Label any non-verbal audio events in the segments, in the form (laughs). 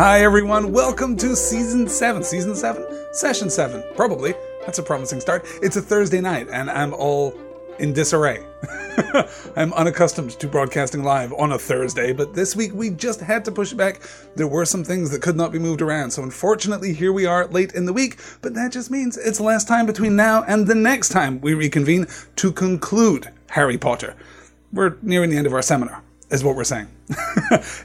Hi, everyone. Welcome to season seven. Season seven? Session seven. Probably. That's a promising start. It's a Thursday night, and I'm all in disarray. (laughs) I'm unaccustomed to broadcasting live on a Thursday, but this week we just had to push it back. There were some things that could not be moved around, so unfortunately, here we are late in the week, but that just means it's less time between now and the next time we reconvene to conclude Harry Potter. We're nearing the end of our seminar is what we're saying. (laughs)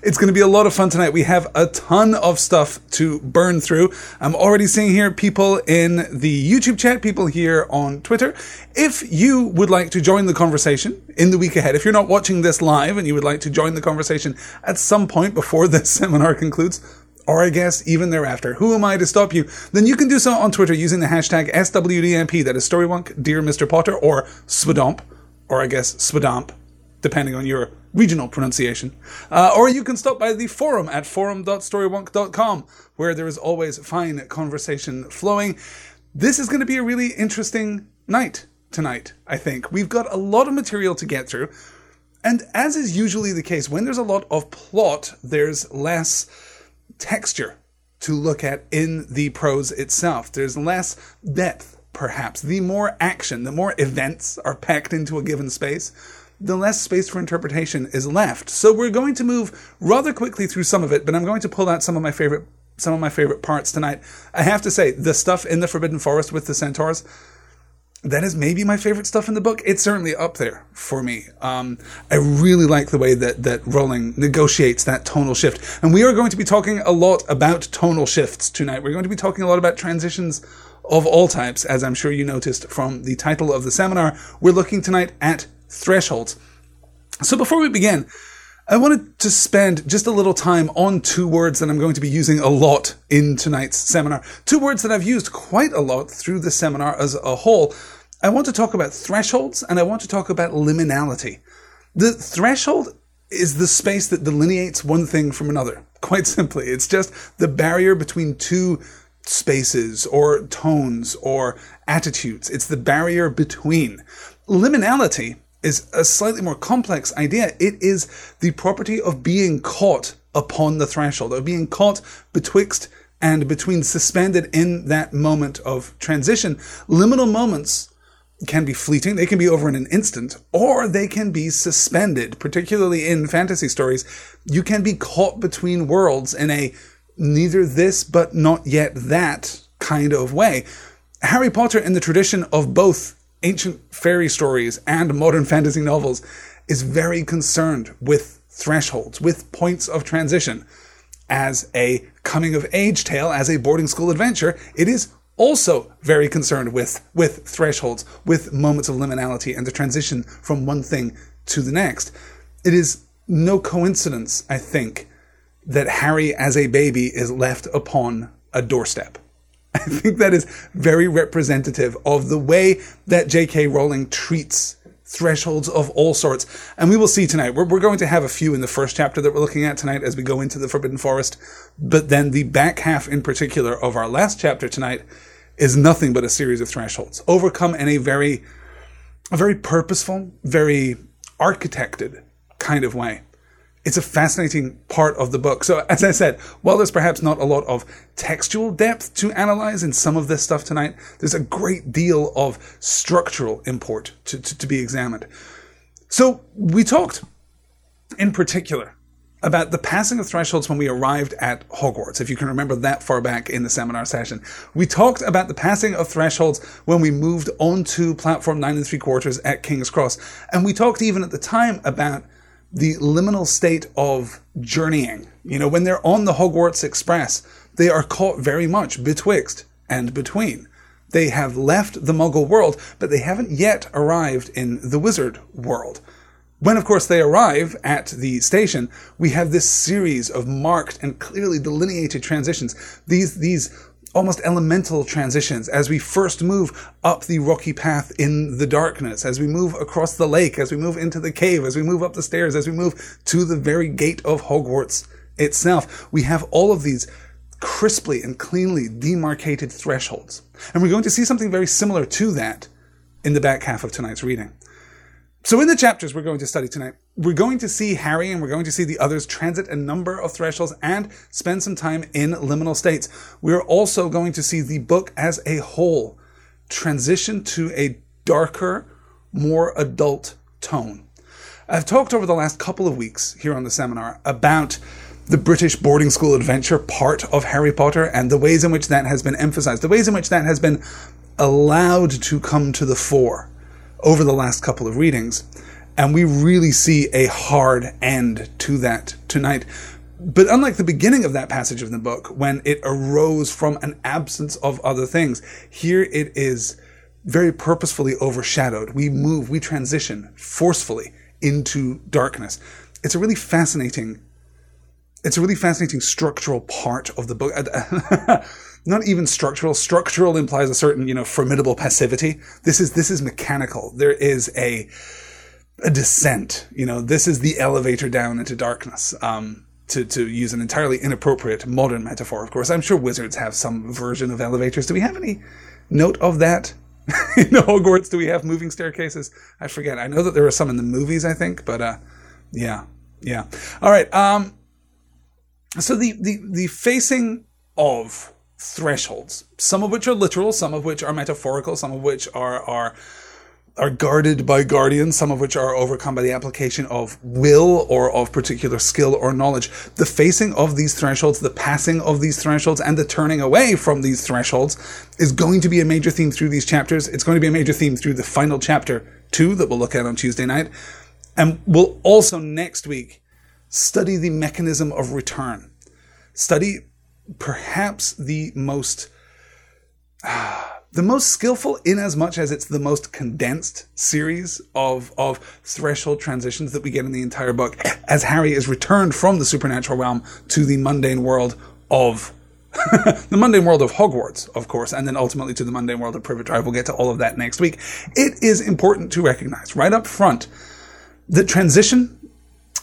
it's going to be a lot of fun tonight. We have a ton of stuff to burn through. I'm already seeing here people in the YouTube chat, people here on Twitter. If you would like to join the conversation in the week ahead, if you're not watching this live and you would like to join the conversation at some point before (laughs) this seminar concludes, or I guess even thereafter, who am I to stop you? Then you can do so on Twitter using the hashtag SWDMP, that is Storywonk, Dear Mr. Potter, or Swadump, or I guess Swadump, depending on your regional pronunciation. Uh, or you can stop by the forum at forum.storywonk.com, where there is always fine conversation flowing. This is going to be a really interesting night tonight, I think. We've got a lot of material to get through. And as is usually the case, when there's a lot of plot, there's less texture to look at in the prose itself. There's less depth, perhaps. The more action, the more events are packed into a given space, the less space for interpretation is left. So we're going to move rather quickly through some of it, but I'm going to pull out some of my favorite some of my favorite parts tonight. I have to say, the stuff in the Forbidden Forest with the centaurs, that is maybe my favorite stuff in the book. It's certainly up there for me. Um, I really like the way that that Rowling negotiates that tonal shift, and we are going to be talking a lot about tonal shifts tonight. We're going to be talking a lot about transitions of all types, as I'm sure you noticed from the title of the seminar. We're looking tonight at thresholds. So before we begin, I wanted to spend just a little time on two words that I'm going to be using a lot in tonight's seminar. Two words that I've used quite a lot through the seminar as a whole. I want to talk about thresholds and I want to talk about liminality. The threshold is the space that delineates one thing from another. Quite simply, it's just the barrier between two spaces or tones or attitudes. It's the barrier between. Liminality is a slightly more complex idea. It is the property of being caught upon the threshold, of being caught betwixt and between, suspended in that moment of transition. Liminal moments can be fleeting, they can be over in an instant, or they can be suspended, particularly in fantasy stories. You can be caught between worlds in a neither this but not yet that kind of way. Harry Potter, in the tradition of both ancient fairy stories and modern fantasy novels is very concerned with thresholds, with points of transition. As a coming of age tale, as a boarding school adventure, it is also very concerned with, with thresholds, with moments of liminality and the transition from one thing to the next. It is no coincidence, I think, that Harry as a baby is left upon a doorstep. (laughs) I think that is very representative of the way that J.K. Rowling treats thresholds of all sorts. And we will see tonight. We're, we're going to have a few in the first chapter that we're looking at tonight as we go into the Forbidden Forest. But then the back half in particular of our last chapter tonight is nothing but a series of thresholds overcome in a very, a very purposeful, very architected kind of way it's a fascinating part of the book. So, as I said, while there's perhaps not a lot of textual depth to analyze in some of this stuff tonight, there's a great deal of structural import to, to, to be examined. So, we talked in particular about the passing of thresholds when we arrived at Hogwarts, if you can remember that far back in the seminar session. We talked about the passing of thresholds when we moved onto platform nine and three quarters at King's Cross. And we talked even at the time about the liminal state of journeying. You know, when they're on the Hogwarts Express, they are caught very much betwixt and between. They have left the Muggle world, but they haven't yet arrived in the Wizard world. When, of course, they arrive at the station, we have this series of marked and clearly delineated transitions. These, these almost elemental transitions as we first move up the rocky path in the darkness, as we move across the lake, as we move into the cave, as we move up the stairs, as we move to the very gate of Hogwarts itself. We have all of these crisply and cleanly demarcated thresholds. And we're going to see something very similar to that in the back half of tonight's reading. So in the chapters we're going to study tonight, we're going to see Harry and we're going to see the others transit a number of thresholds and spend some time in liminal states. We're also going to see the book as a whole transition to a darker, more adult tone. I've talked over the last couple of weeks here on the seminar about the British boarding school adventure part of Harry Potter and the ways in which that has been emphasized, the ways in which that has been allowed to come to the fore over the last couple of readings. And we really see a hard end to that tonight. But unlike the beginning of that passage of the book, when it arose from an absence of other things, here it is very purposefully overshadowed. We move, we transition forcefully into darkness. It's a really fascinating, it's a really fascinating structural part of the book. (laughs) Not even structural. Structural implies a certain, you know, formidable passivity. This is, this is mechanical. There is a, a descent. You know, this is the elevator down into darkness. Um, to, to use an entirely inappropriate modern metaphor, of course. I'm sure wizards have some version of elevators. Do we have any note of that? (laughs) in Hogwarts, do we have moving staircases? I forget. I know that there are some in the movies, I think, but uh, yeah, yeah. All right. Um, so the, the the facing of thresholds, some of which are literal, some of which are metaphorical, some of which are are are guarded by guardians, some of which are overcome by the application of will or of particular skill or knowledge. The facing of these thresholds, the passing of these thresholds, and the turning away from these thresholds is going to be a major theme through these chapters. It's going to be a major theme through the final chapter two that we'll look at on Tuesday night. And we'll also next week study the mechanism of return. Study perhaps the most. Uh, (sighs) the most skillful in as much as it's the most condensed series of of threshold transitions that we get in the entire book as Harry is returned from the supernatural realm to the mundane world of (laughs) the mundane world of Hogwarts, of course, and then ultimately to the mundane world of Privet Drive. We'll get to all of that next week. It is important to recognize right up front that transition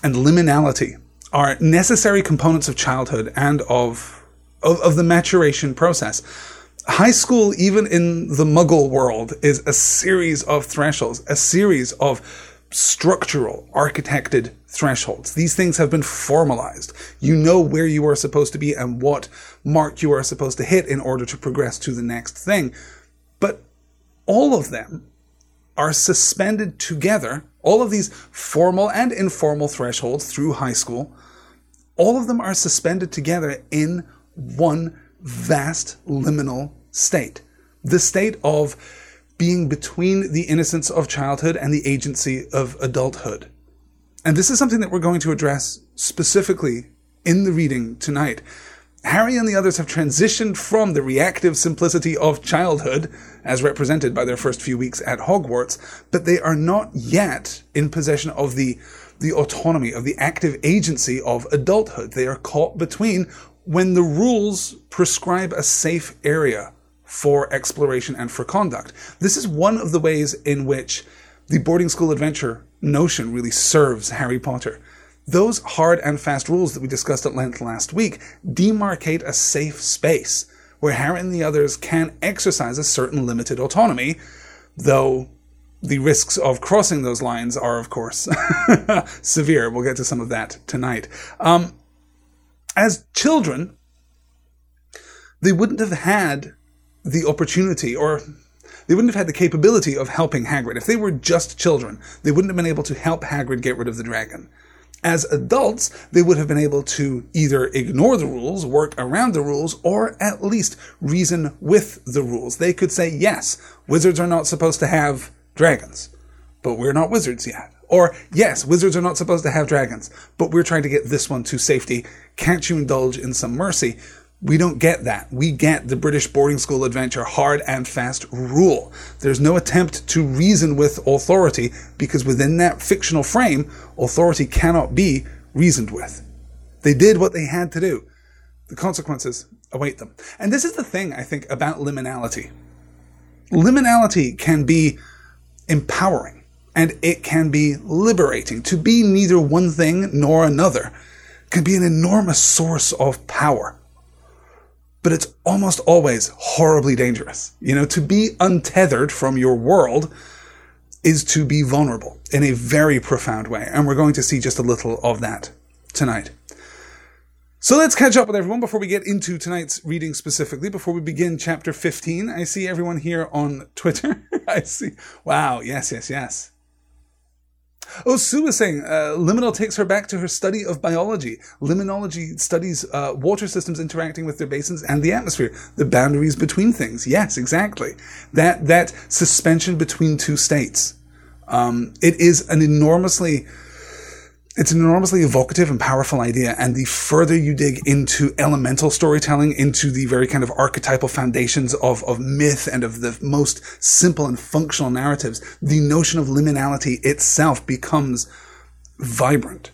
and liminality are necessary components of childhood and of, of, of the maturation process high school, even in the muggle world, is a series of thresholds, a series of structural, architected thresholds. These things have been formalized. You know where you are supposed to be and what mark you are supposed to hit in order to progress to the next thing. But all of them are suspended together. All of these formal and informal thresholds through high school, all of them are suspended together in one vast liminal state. The state of being between the innocence of childhood and the agency of adulthood. And this is something that we're going to address specifically in the reading tonight. Harry and the others have transitioned from the reactive simplicity of childhood, as represented by their first few weeks at Hogwarts, but they are not yet in possession of the, the autonomy, of the active agency of adulthood. They are caught between when the rules prescribe a safe area for exploration and for conduct. This is one of the ways in which the boarding school adventure notion really serves Harry Potter. Those hard and fast rules that we discussed at length last week demarcate a safe space where Harry and the others can exercise a certain limited autonomy, though the risks of crossing those lines are, of course, (laughs) severe. We'll get to some of that tonight. Um, as children, they wouldn't have had the opportunity or they wouldn't have had the capability of helping Hagrid. If they were just children, they wouldn't have been able to help Hagrid get rid of the dragon. As adults, they would have been able to either ignore the rules, work around the rules, or at least reason with the rules. They could say, yes, wizards are not supposed to have dragons, but we're not wizards yet. Or, yes, wizards are not supposed to have dragons, but we're trying to get this one to safety. Can't you indulge in some mercy? We don't get that. We get the British boarding school adventure hard and fast rule. There's no attempt to reason with authority because within that fictional frame, authority cannot be reasoned with. They did what they had to do. The consequences await them. And this is the thing, I think, about liminality. Liminality can be empowering and it can be liberating. To be neither one thing nor another can be an enormous source of power. But it's almost always horribly dangerous. You know, to be untethered from your world is to be vulnerable in a very profound way. And we're going to see just a little of that tonight. So let's catch up with everyone before we get into tonight's reading specifically. Before we begin chapter 15, I see everyone here on Twitter. (laughs) I see. Wow. Yes, yes, yes. Oh, Sue was saying uh, liminal takes her back to her study of biology. Limnology studies uh, water systems interacting with their basins and the atmosphere, the boundaries between things. Yes, exactly. That that suspension between two states. Um, it is an enormously it's an enormously evocative and powerful idea. And the further you dig into elemental storytelling, into the very kind of archetypal foundations of, of myth and of the most simple and functional narratives, the notion of liminality itself becomes vibrant.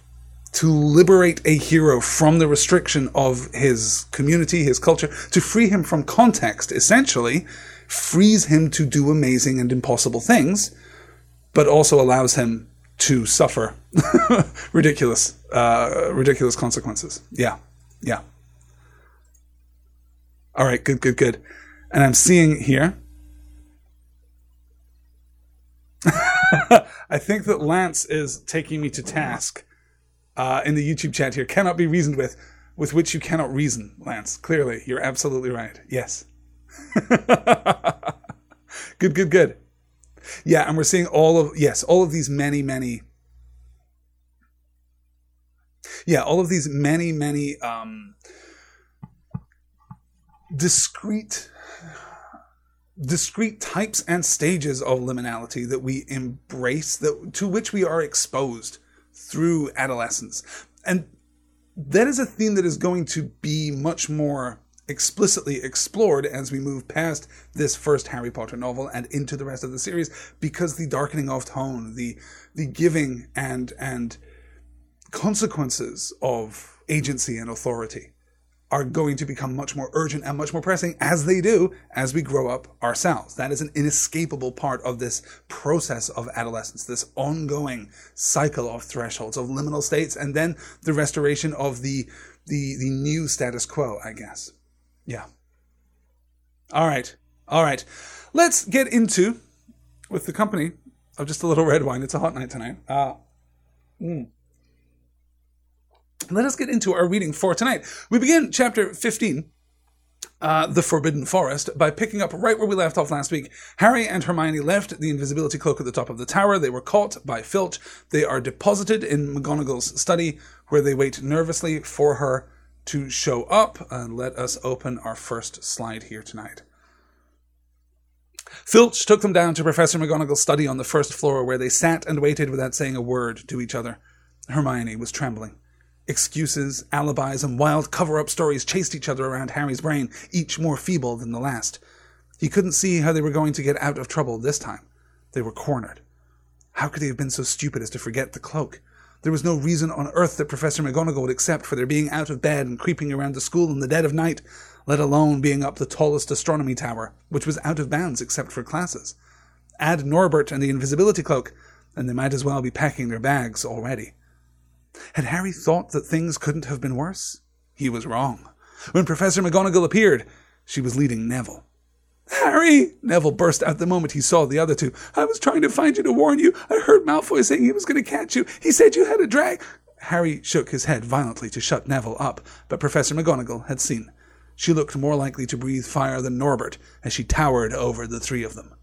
To liberate a hero from the restriction of his community, his culture, to free him from context, essentially, frees him to do amazing and impossible things, but also allows him to suffer (laughs) ridiculous, uh, ridiculous consequences. Yeah, yeah. All right, good, good, good. And I'm seeing here. (laughs) I think that Lance is taking me to task uh, in the YouTube chat here. Cannot be reasoned with, with which you cannot reason, Lance. Clearly, you're absolutely right. Yes. (laughs) good, good, good. Yeah, and we're seeing all of yes, all of these many, many yeah, all of these many, many um, discrete discrete types and stages of liminality that we embrace that to which we are exposed through adolescence. And that is a theme that is going to be much more explicitly explored as we move past this first Harry Potter novel and into the rest of the series because the darkening of tone, the the giving and and consequences of agency and authority are going to become much more urgent and much more pressing as they do as we grow up ourselves. That is an inescapable part of this process of adolescence, this ongoing cycle of thresholds, of liminal states, and then the restoration of the, the, the new status quo, I guess. Yeah. All right. All right. Let's get into, with the company of just a little red wine. It's a hot night tonight. Uh, mm. Let us get into our reading for tonight. We begin chapter 15. Uh, the Forbidden Forest by picking up right where we left off last week. Harry and Hermione left the invisibility cloak at the top of the tower. They were caught by Filch. They are deposited in McGonagall's study, where they wait nervously for her to show up. And let us open our first slide here tonight. Filch took them down to Professor McGonagall's study on the first floor, where they sat and waited without saying a word to each other. Hermione was trembling. Excuses, alibis, and wild cover up stories chased each other around Harry's brain, each more feeble than the last. He couldn't see how they were going to get out of trouble this time. They were cornered. How could he have been so stupid as to forget the cloak? There was no reason on earth that Professor McGonagall would accept for their being out of bed and creeping around the school in the dead of night, let alone being up the tallest astronomy tower, which was out of bounds except for classes. Add Norbert and the invisibility cloak, and they might as well be packing their bags already. Had Harry thought that things couldn't have been worse? He was wrong. When Professor McGonagall appeared, she was leading Neville. Harry! Neville burst out the moment he saw the other two. I was trying to find you to warn you. I heard Malfoy saying he was going to catch you. He said you had a drag. Harry shook his head violently to shut Neville up, but Professor McGonagall had seen. She looked more likely to breathe fire than Norbert as she towered over the three of them.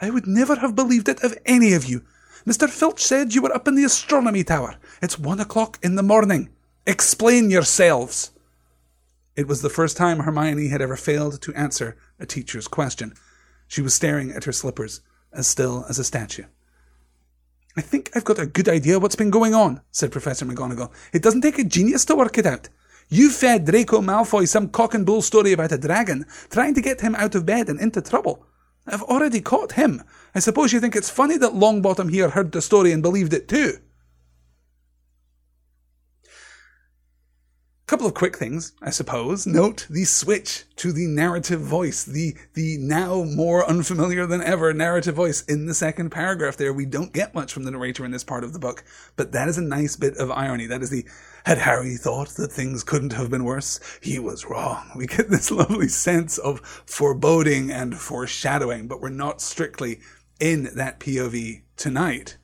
I would never have believed it of any of you, Mr. Filch said you were up in the astronomy tower. It's one o'clock in the morning. Explain yourselves. It was the first time Hermione had ever failed to answer a teacher's question. She was staring at her slippers, as still as a statue. I think I've got a good idea what's been going on, said Professor McGonagall. It doesn't take a genius to work it out. You fed Draco Malfoy some cock and bull story about a dragon, trying to get him out of bed and into trouble. I've already caught him. I suppose you think it's funny that Longbottom here heard the story and believed it too. Couple of quick things, I suppose. Note the switch to the narrative voice, the the now more unfamiliar than ever narrative voice in the second paragraph there. We don't get much from the narrator in this part of the book, but that is a nice bit of irony. That is the had Harry thought that things couldn't have been worse, he was wrong. We get this (laughs) lovely sense of foreboding and foreshadowing, but we're not strictly in that POV tonight.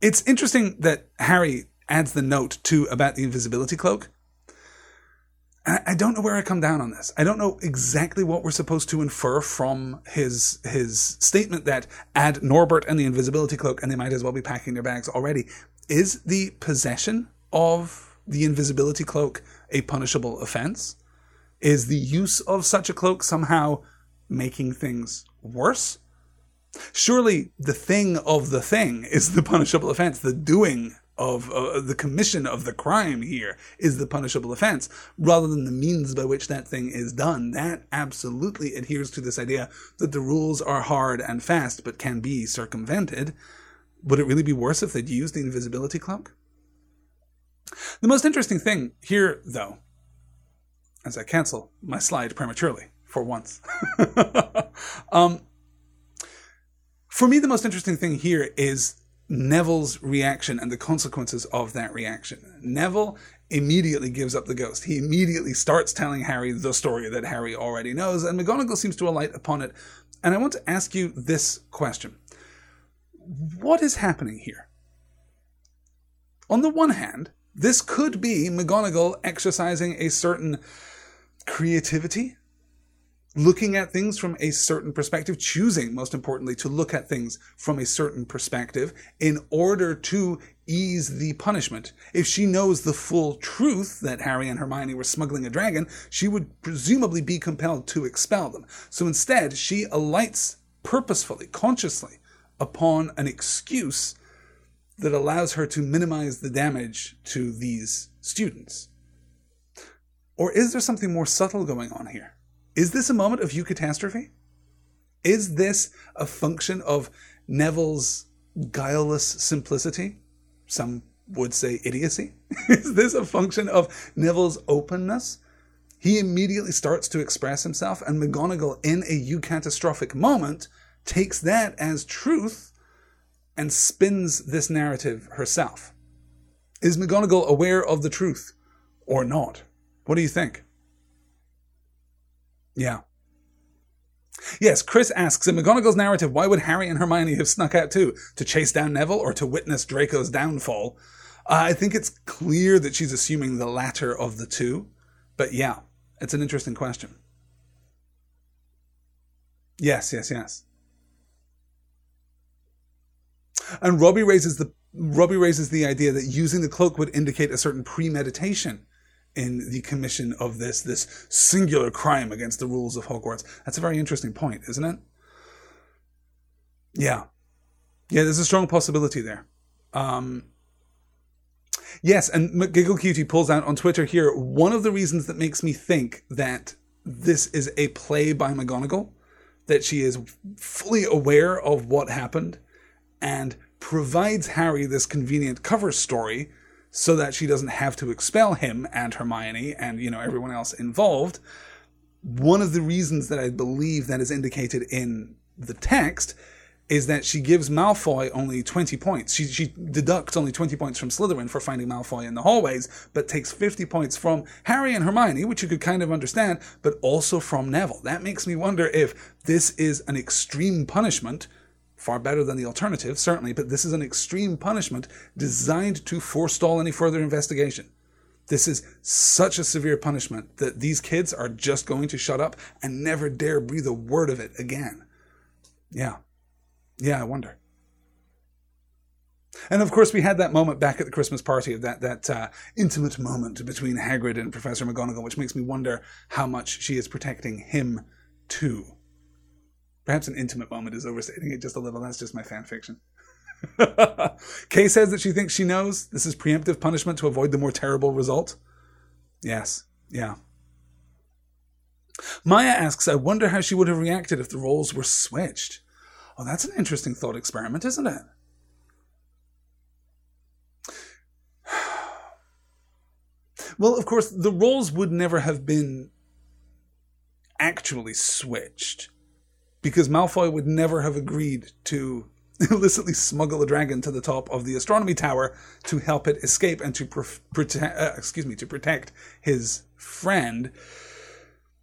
It's interesting that Harry adds the note to about the invisibility cloak. I don't know where I come down on this. I don't know exactly what we're supposed to infer from his his statement that add Norbert and the invisibility cloak, and they might as well be packing their bags already. Is the possession of the invisibility cloak a punishable offense? Is the use of such a cloak somehow making things worse? Surely the thing of the thing is the punishable offense. The doing of uh, the commission of the crime here is the punishable offense rather than the means by which that thing is done. That absolutely adheres to this idea that the rules are hard and fast but can be circumvented. Would it really be worse if they'd used the invisibility cloak? The most interesting thing here, though, as I cancel my slide prematurely for once, (laughs) um, for me, the most interesting thing here is Neville's reaction and the consequences of that reaction. Neville immediately gives up the ghost. He immediately starts telling Harry the story that Harry already knows, and McGonagall seems to alight upon it. And I want to ask you this question What is happening here? On the one hand, this could be McGonagall exercising a certain creativity looking at things from a certain perspective, choosing, most importantly, to look at things from a certain perspective in order to ease the punishment. If she knows the full truth that Harry and Hermione were smuggling a dragon, she would presumably be compelled to expel them. So instead, she alights purposefully, consciously, upon an excuse that allows her to minimize the damage to these students. Or is there something more subtle going on here? Is this a moment of eucatastrophe? Is this a function of Neville's guileless simplicity? Some would say idiocy. (laughs) Is this a function of Neville's openness? He immediately starts to express himself, and McGonagall, in a eucatastrophic moment, takes that as truth and spins this narrative herself. Is McGonagall aware of the truth or not? What do you think? Yeah. Yes, Chris asks in McGonagall's narrative, why would Harry and Hermione have snuck out too? To chase down Neville or to witness Draco's downfall? Uh, I think it's clear that she's assuming the latter of the two. But yeah, it's an interesting question. Yes, yes, yes. And Robbie raises the Robbie raises the idea that using the cloak would indicate a certain premeditation in the commission of this this singular crime against the rules of Hogwarts. That's a very interesting point, isn't it? Yeah, yeah. There's a strong possibility there. Um, yes, and McGigglecutie pulls out on Twitter here one of the reasons that makes me think that this is a play by McGonagall, that she is fully aware of what happened and provides Harry this convenient cover story so that she doesn't have to expel him and Hermione and, you know, everyone else involved. One of the reasons that I believe that is indicated in the text is that she gives Malfoy only 20 points. She, she deducts only 20 points from Slytherin for finding Malfoy in the hallways, but takes 50 points from Harry and Hermione, which you could kind of understand, but also from Neville. That makes me wonder if this is an extreme punishment Far better than the alternative, certainly, but this is an extreme punishment designed to forestall any further investigation. This is such a severe punishment that these kids are just going to shut up and never dare breathe a word of it again. Yeah. Yeah, I wonder. And of course, we had that moment back at the Christmas party of that that uh, intimate moment between Hagrid and Professor McGonagall, which makes me wonder how much she is protecting him too. Perhaps an intimate moment is overstating it just a little. That's just my fan fiction. (laughs) Kay says that she thinks she knows this is preemptive punishment to avoid the more terrible result. Yes, yeah. Maya asks, I wonder how she would have reacted if the roles were switched. Oh, that's an interesting thought experiment, isn't it? (sighs) Well, of course, the roles would never have been actually switched because Malfoy would never have agreed to (laughs) illicitly smuggle a dragon to the top of the astronomy tower to help it escape and to protect, uh, excuse me, to protect his friend.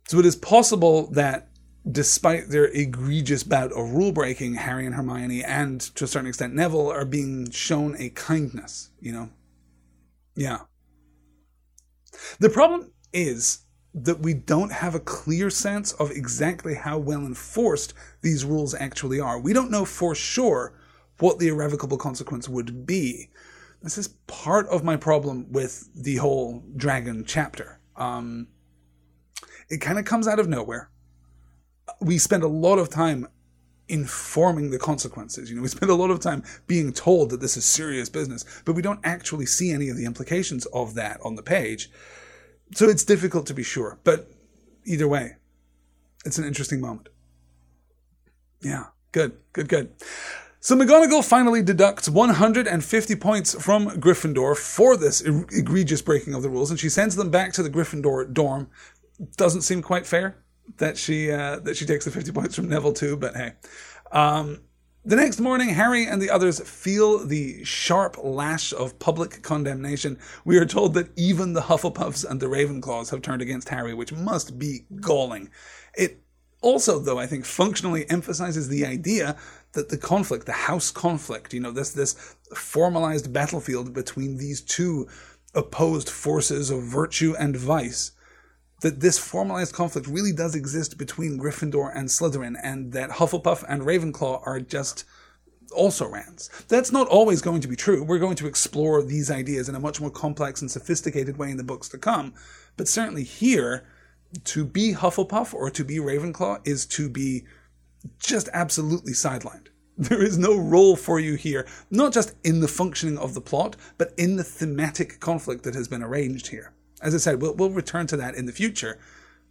So it is possible that despite their egregious bout of rule breaking, Harry and Hermione, and to a certain extent Neville, are being shown a kindness, you know? Yeah. The problem is that we don't have a clear sense of exactly how well enforced these rules actually are. We don't know for sure what the irrevocable consequence would be. This is part of my problem with the whole dragon chapter. Um, it kind of comes out of nowhere. We spend a lot of time informing the consequences. You know, we spend a lot of time being told that this is serious business, but we don't actually see any of the implications of that on the page. So it's difficult to be sure. But either way, it's an interesting moment. Yeah, good, good, good. So McGonagall finally deducts 150 points from Gryffindor for this egregious breaking of the rules, and she sends them back to the Gryffindor dorm. Doesn't seem quite fair that she uh, that she takes the 50 points from Neville too, but hey. Um, the next morning, Harry and the others feel the sharp lash of public condemnation. We are told that even the Hufflepuffs and the Ravenclaws have turned against Harry, which must be galling. It also, though, I think functionally emphasizes the idea that the conflict, the house conflict, you know, this this formalized battlefield between these two opposed forces of virtue and vice, that this formalized conflict really does exist between Gryffindor and Slytherin, and that Hufflepuff and Ravenclaw are just also rans. That's not always going to be true. We're going to explore these ideas in a much more complex and sophisticated way in the books to come. But certainly here, to be Hufflepuff or to be Ravenclaw is to be just absolutely sidelined. (laughs) There is no role for you here, not just in the functioning of the plot, but in the thematic conflict that has been arranged here. As I said, we'll, we'll return to that in the future,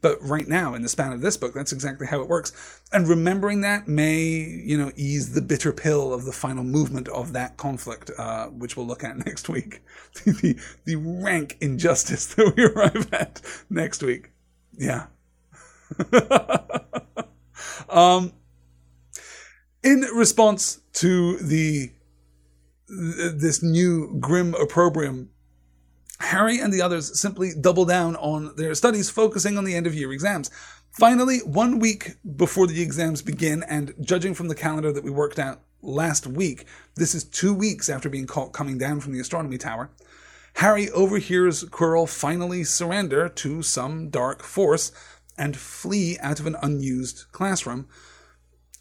but right now, in the span of this book, that's exactly how it works. And remembering that may, you know, ease the bitter pill of the final movement of that conflict, uh, which we'll look at (laughs) next week. the, the rank injustice (laughs) that we arrive at next week. Yeah. (laughs) um, in response to the this new grim opprobrium, Harry and the others simply double down on their studies, focusing on the end of year exams. Finally, one week before the exams begin, and judging from the calendar that we worked out last week, this is two weeks after being caught coming down from the astronomy tower. Harry overhears Quirrell finally surrender to some dark force and flee out of an unused classroom.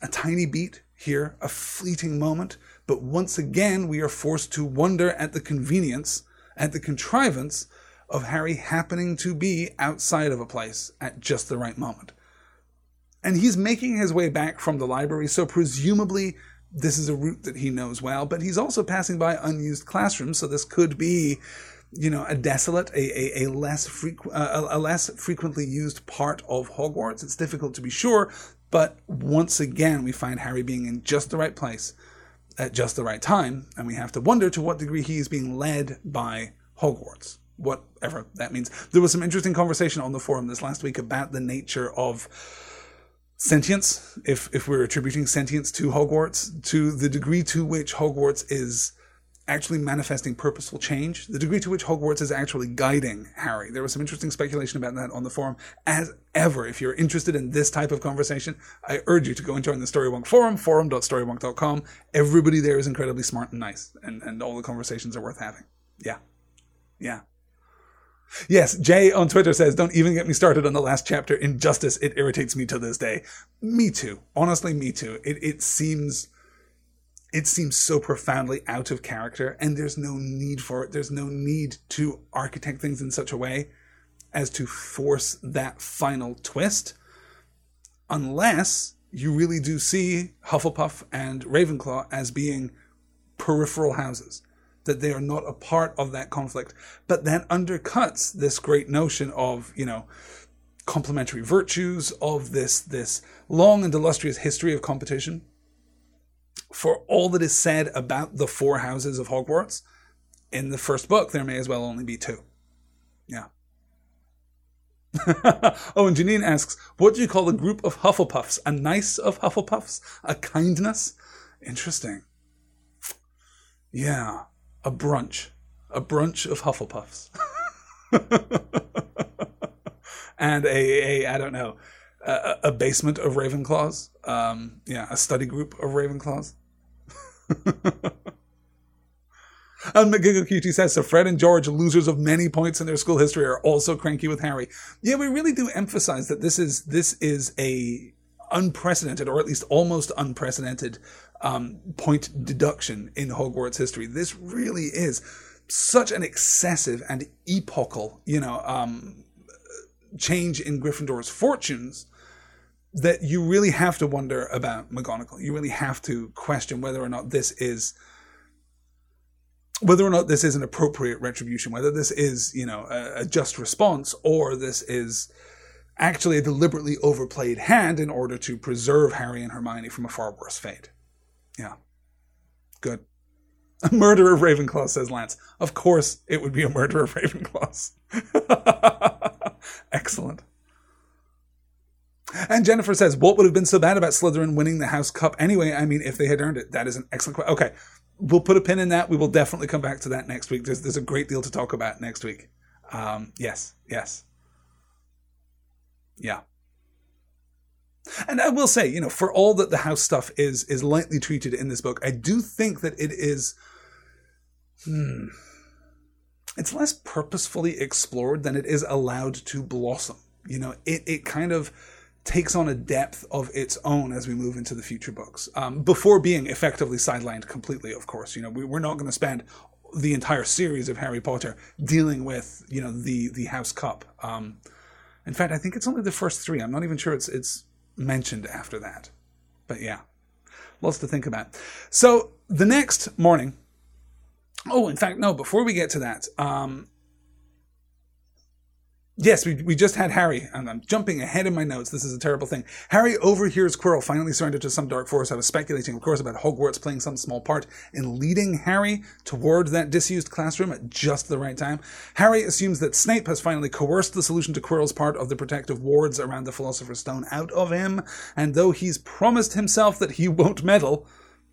A tiny beat here, a fleeting moment, but once again we are forced to wonder at the convenience, at the contrivance of Harry happening to be outside of a place at just the right moment. And he's making his way back from the library, so presumably this is a route that he knows well, but he's also passing by unused classrooms, so this could be, you know, a desolate, a, a, a less frequ- uh, a less frequently used part of Hogwarts. It's difficult to be sure, but once again, we find Harry being in just the right place at just the right time, and we have to wonder to what degree he is being led by Hogwarts, whatever that means. There was some interesting conversation on the forum this last week about the nature of sentience, if if we're attributing sentience to Hogwarts, to the degree to which Hogwarts is actually manifesting purposeful change, the degree to which Hogwarts is actually guiding Harry. There was some interesting speculation about that on the forum. As ever, if you're interested in this type of conversation, I urge you to go and join the Storywonk forum, forum.storywonk.com. Everybody there is incredibly smart and nice, and, and all the conversations are worth having. Yeah. Yeah. Yes, Jay on Twitter says, don't even get me started on the last chapter. Injustice, it irritates me to this day. Me too. Honestly, me too. It, it seems, it seems so profoundly out of character and there's no need for it. There's no need to architect things in such a way as to force that final twist unless you really do see Hufflepuff and Ravenclaw as being peripheral houses that they are not a part of that conflict. But that undercuts this great notion of, you know, complementary virtues, of this, this long and illustrious history of competition. For all that is said about the four houses of Hogwarts, in the first book, there may as well only be two. Yeah. (laughs) oh, and Janine asks, what do you call a group of Hufflepuffs? A nice of Hufflepuffs? A kindness? Interesting. Yeah a brunch, a brunch of Hufflepuffs, (laughs) and a, a I don't know, a, a basement of Ravenclaws. Um, yeah, a study group of Ravenclaws. (laughs) And McGiggleQT says, so Fred and George, losers of many points in their school history, are also cranky with Harry. Yeah, we really do emphasize that this is, this is a unprecedented, or at least almost unprecedented, um, point deduction in Hogwarts history. This really is such an excessive and epochal, you know, um, change in Gryffindor's fortunes that you really have to wonder about McGonagall. You really have to question whether or not this is whether or not this is an appropriate retribution, whether this is, you know, a, a, just response or this is actually a deliberately overplayed hand in order to preserve Harry and Hermione from a far worse fate. Yeah. Good. A murder of Ravenclaw, says Lance. Of course it would be a murder of Ravenclaw. (laughs) Excellent. And Jennifer says, What would have been so bad about Slytherin winning the House Cup anyway? I mean, if they had earned it. That is an excellent question. Okay, we'll put a pin in that. We will definitely come back to that next week. There's, there's a great deal to talk about next week. Um, yes, yes. Yeah. And I will say, you know, for all that the house stuff is is lightly treated in this book, I do think that it is hmm, it's less purposefully explored than it is allowed to blossom. You know, it it kind of takes on a depth of its own as we move into the future books. Um, before being effectively sidelined completely, of course. You know, we, we're not going to spend the entire series of Harry Potter dealing with you know the the House Cup. Um, in fact, I think it's only the first three. I'm not even sure it's it's mentioned after that. But yeah, lots to think about. So the next morning. Oh, in fact, no. Before we get to that, um, Yes, we, we just had Harry, and I'm jumping ahead in my notes. This is a terrible thing. Harry overhears Quirrell finally surrender to some dark force. I was speculating, of course, about Hogwarts playing some small part in leading Harry toward that disused classroom at just the right time. Harry assumes that Snape has finally coerced the solution to Quirrell's part of the protective wards around the Philosopher's Stone out of him, and though he's promised himself that he won't meddle,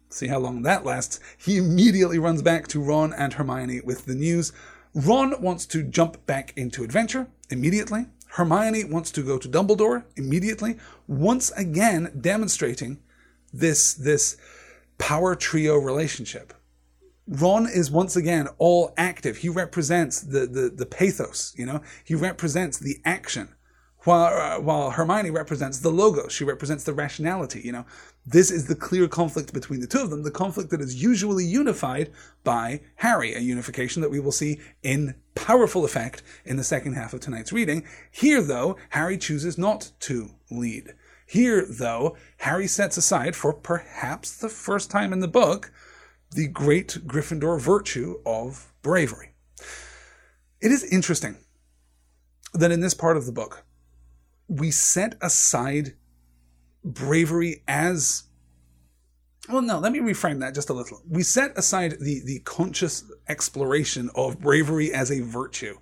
see how long that lasts, he immediately runs back to Ron and Hermione with the news. Ron wants to jump back into adventure immediately. Hermione wants to go to Dumbledore immediately, once again demonstrating this, this power trio relationship. Ron is once again all active. He represents the, the, the pathos, you know, he represents the action while, uh, while Hermione represents the logos, she represents the rationality. You know, this is the clear conflict between the two of them, the conflict that is usually unified by Harry, a unification that we will see in powerful effect in the second half of tonight's reading. Here, though, Harry chooses not to lead. Here, though, Harry sets aside, for perhaps the first time in the book, the great Gryffindor virtue of bravery. It is interesting that in this part of the book, we set aside bravery as well no let me reframe that just a little. We set aside the the conscious exploration of bravery as a virtue.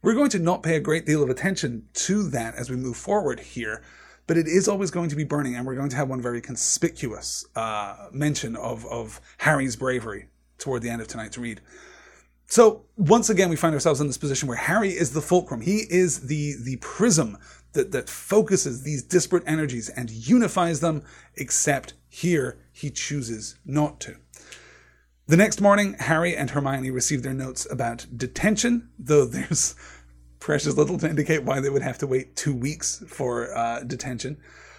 We're going to not pay a great deal of attention to that as we move forward here but it is always going to be burning and we're going to have one very conspicuous uh, mention of of harry's bravery toward the end of tonight's read. So once again we find ourselves in this position where harry is the fulcrum. He is the the prism that, that focuses these disparate energies and unifies them, except here he chooses not to. The next morning, Harry and Hermione receive their notes about detention, though (laughs) there's precious little to indicate why they would have to wait two weeks for uh, detention.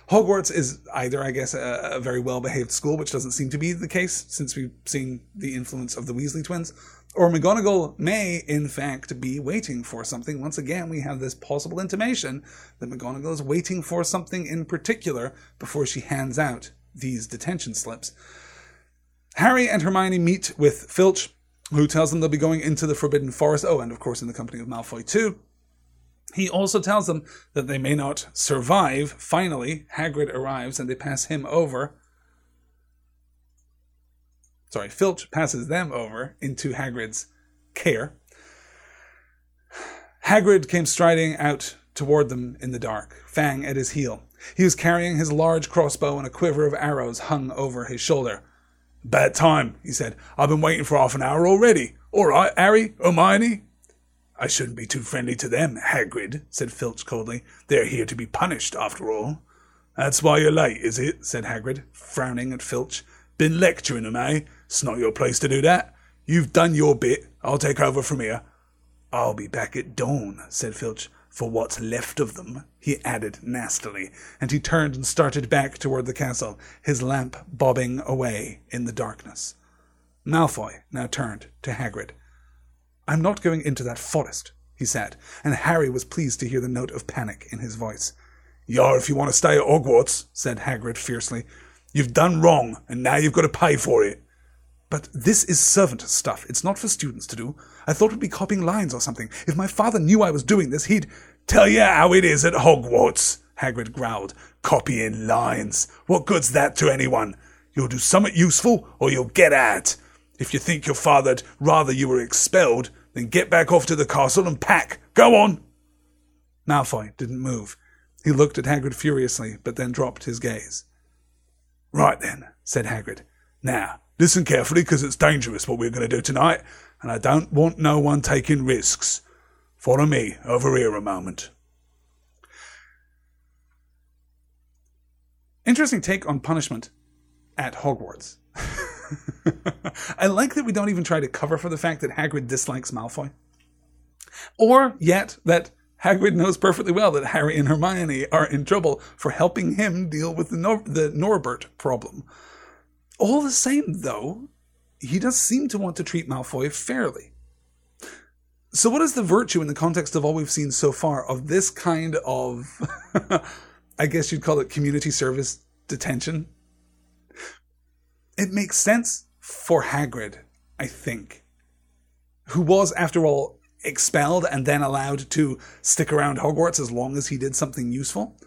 Hogwarts is either, I guess, a, a very well behaved school, which doesn't seem to be the case since we've seen the influence of the Weasley twins, or McGonagall may, in fact, be waiting for something. Once again, we have this possible intimation that McGonagall is waiting for something in particular before she hands out these detention slips. Harry and Hermione meet with Filch, who tells them they'll be going into the Forbidden Forest. Oh, and of course, in the company of Malfoy, too. He also tells them that they may not survive. Finally, Hagrid arrives and they pass him over sorry, Filch passes them over into Hagrid's care. Hagrid came striding out toward them in the dark, Fang at his heel. He was carrying his large crossbow and a quiver of arrows hung over his shoulder. Bad time, he said. I've been waiting for half an hour already. All right, Harry, Hermione. I shouldn't be too friendly to them, Hagrid, said Filch coldly. They're here to be punished, after all. That's why you're late, is it? said Hagrid, frowning at Filch. Been lecturing them, eh? It's not your place to do that. You've done your bit. I'll take over from here. I'll be back at dawn, said Filch. For what's left of them, he added nastily, and he turned and started back toward the castle, his lamp bobbing away in the darkness. Malfoy now turned to Hagrid. I'm not going into that forest, he said, and Harry was pleased to hear the note of panic in his voice. You're if you want to stay at Hogwarts, said Hagrid fiercely. You've done wrong, and now you've got to pay for it. But this is servant stuff. It's not for students to do. I thought we'd be copying lines or something. If my father knew I was doing this, he'd tell you how it is at Hogwarts, Hagrid growled. Copying lines. What good's that to anyone? You'll do something useful, or you'll get out. If you think your father'd rather you were expelled, then get back off to the castle and pack. Go on! Malfoy didn't move. He looked at Hagrid furiously, but then dropped his gaze. Right then, said Hagrid. Now, listen carefully, because it's dangerous what we're going to do tonight, and I don't want no one taking risks. Follow me over here a moment. Interesting take on punishment at Hogwarts. (laughs) I like that we don't even try to cover for the fact that Hagrid dislikes Malfoy. Or yet that Hagrid knows perfectly well that Harry and Hermione are in trouble for helping him deal with the, Nor- the Norbert problem. All the same, though, he does seem to want to treat Malfoy fairly. So, what is the virtue in the context of all we've seen so far of this kind of, (laughs) I guess you'd call it community service detention? It makes sense for Hagrid, I think, who was, after all, expelled and then allowed to stick around Hogwarts as long as he did something useful.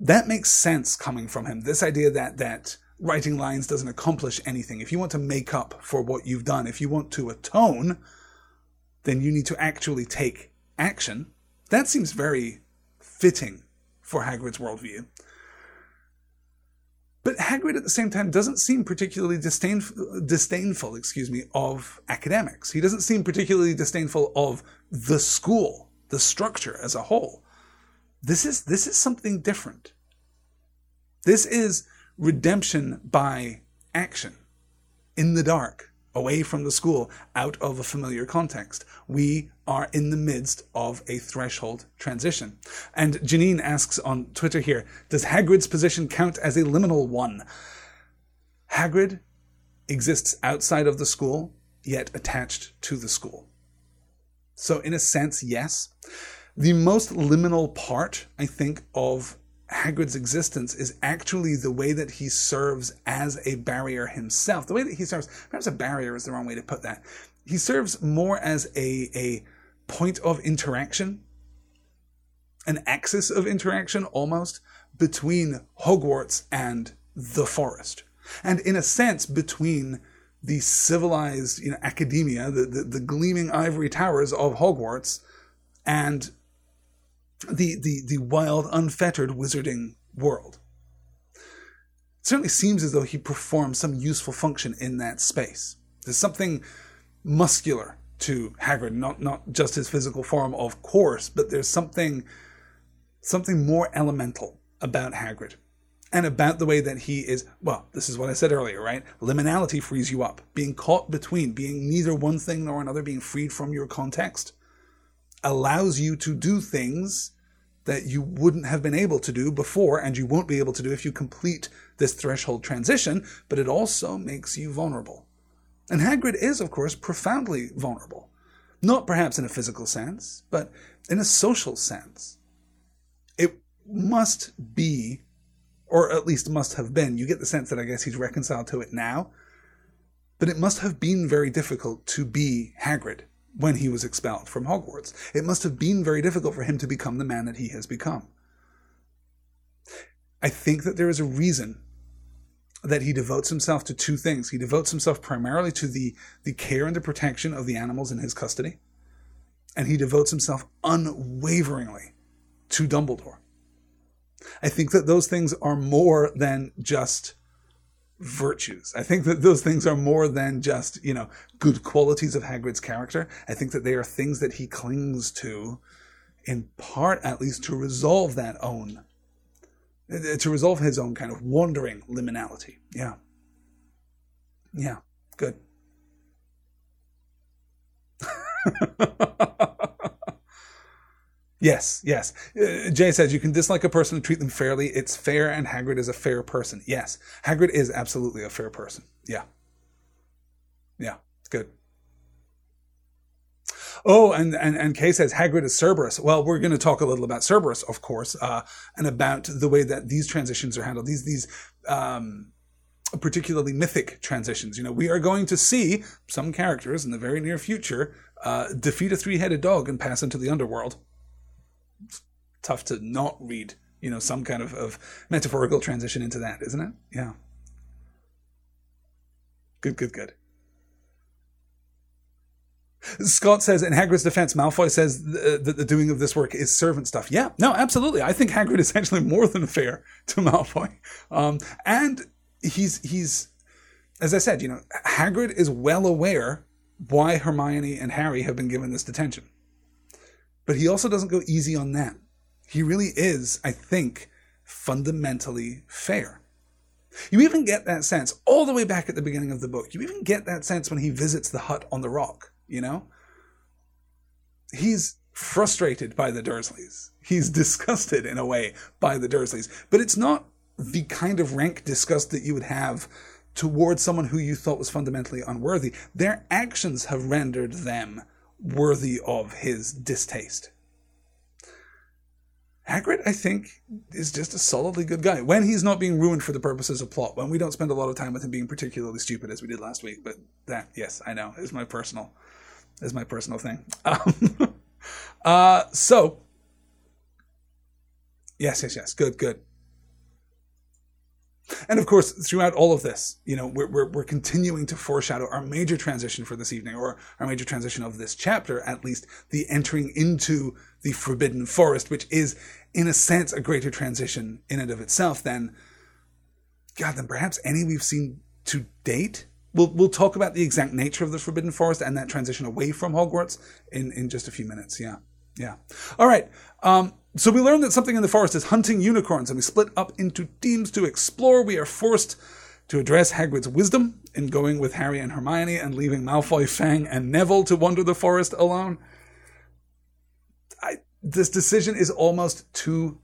That makes sense coming from him. This idea that that writing lines doesn't accomplish anything. If you want to make up for what you've done, if you want to atone, then you need to actually take action. That seems very fitting for Hagrid's worldview. But Hagrid at the same time doesn't seem particularly disdainful, disdainful, excuse me, of academics. He doesn't seem particularly disdainful of the school, the structure as a whole. This is this is something different. This is redemption by action in the dark away from the school, out of a familiar context. We are in the midst of a threshold transition. And Janine asks on Twitter here, does Hagrid's position count as a liminal one? Hagrid exists outside of the school, yet attached to the school. So in a sense, yes. The most liminal part, I think, of Hagrid's existence is actually the way that he serves as a barrier himself. The way that he serves, perhaps a barrier is the wrong way to put that. He serves more as a, a point of interaction, an axis of interaction almost between Hogwarts and the forest. And in a sense, between the civilized you know, academia, the, the, the gleaming ivory towers of Hogwarts, and the, the, the wild, unfettered wizarding world. It certainly seems as though he performs some useful function in that space. There's something muscular to Hagrid, not, not just his physical form, of course, but there's something, something more elemental about Hagrid and about the way that he is well this is what i said earlier right liminality frees you up being caught between being neither one thing nor another being freed from your context allows you to do things that you wouldn't have been able to do before and you won't be able to do if you complete this threshold transition, but it also makes you vulnerable. And Hagrid is, of course, profoundly vulnerable. Not perhaps in a physical sense, but in a social sense. It must be, or at least must have been, you get the sense that I guess he's reconciled to it now, but it must have been very difficult to be Hagrid when he was expelled from Hogwarts. It must have been very difficult for him to become the man that he has become. I think that there is a reason that he devotes himself to two things. He devotes himself primarily to the, the care and the protection of the animals in his custody, and he devotes himself unwaveringly to Dumbledore. I think that those things are more than just virtues. I think that those things are more than just, you know, good qualities of Hagrid's character. I think that they are things that he clings to, in part at least, to resolve that own, uh, to resolve his own kind of wandering liminality. Yeah. Yeah. Good. (laughs) Yes, yes. Uh, Jay says you can dislike a person and treat them fairly. It's fair, and Hagrid is a fair person. Yes, Hagrid is absolutely a fair person. Yeah. Yeah, good. Oh, and, and, and Kay says Hagrid is Cerberus. Well, we're going to talk a little about Cerberus, of course, uh, and about the way that these transitions are handled. These, these, um, particularly mythic transitions. You know, we are going to see some characters in the very near future uh, defeat a three-headed dog and pass into the underworld tough to not read, you know, some kind of, of metaphorical transition into that, isn't it? Yeah. Good, good, good. Scott says, in Hagrid's defense, Malfoy says th- that the doing of this work is servant stuff. Yeah, no, absolutely. I think Hagrid is actually more than fair to Malfoy. Um, and he's, he's, as I said, you know, Hagrid is well aware why Hermione and Harry have been given this detention. But he also doesn't go easy on them. He really is, I think, fundamentally fair. You even get that sense all the way back at the beginning of the book. You even get that sense when he visits the hut on the rock, you know? He's frustrated by the Dursleys. He's (laughs) disgusted in a way by the Dursleys. But it's not the kind of rank disgust that you would have towards someone who you thought was fundamentally unworthy. Their actions have rendered them worthy of his distaste. Hagrid, I think, is just a solidly good guy when he's not being ruined for the purposes of plot. When we don't spend a lot of time with him being particularly stupid as we did last week. But that, yes, I know, is my personal, is my personal thing. (laughs) Um, (laughs) uh, so, yes, yes, yes, good, good. And of course, throughout all of this, you know, we're, we're, we're, continuing to foreshadow our major transition for this evening, or our major transition of this chapter, at least the entering into the Forbidden Forest, which is, in a sense, a greater transition in and of itself than, God, than perhaps any we've seen to date. We'll, we'll talk about the exact nature of the Forbidden Forest and that transition away from Hogwarts in, in just a few minutes. Yeah. Yeah. All right. Um, so we learn that something in the forest is hunting unicorns, and we split up into teams to explore. We are forced to address Hagrid's wisdom in going with Harry and Hermione and leaving Malfoy, Fang, and Neville to wander the forest alone. I, this decision is almost too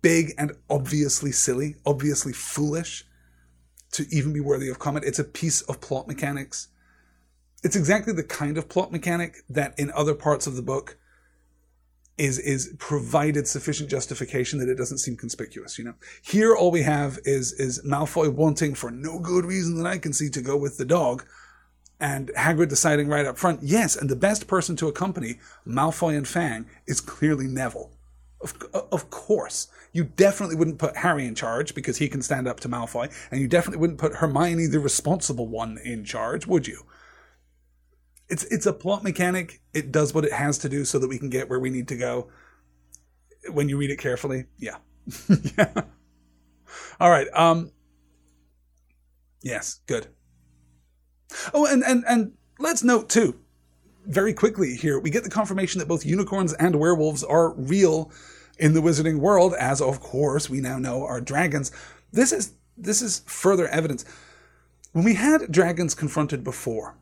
big and obviously silly, obviously foolish to even be worthy of comment. It's a piece of plot mechanics. It's exactly the kind of plot mechanic that in other parts of the book is is provided sufficient justification that it doesn't seem conspicuous. You know, here all we have is is Malfoy wanting for no good reason that I can see to go with the dog, and Hagrid deciding right up front, yes, and the best person to accompany Malfoy and Fang is clearly Neville. Of, of course, you definitely wouldn't put Harry in charge because he can stand up to Malfoy, and you definitely wouldn't put Hermione, the responsible one, in charge, would you? It's it's a plot mechanic. It does what it has to do so that we can get where we need to go. When you read it carefully, yeah, (laughs) yeah. All right. Um. Yes. Good. Oh, and and and let's note too, very quickly here, we get the confirmation that both unicorns and werewolves are real in the wizarding world, as of course we now know are dragons. This is this is further evidence. When we had dragons confronted before,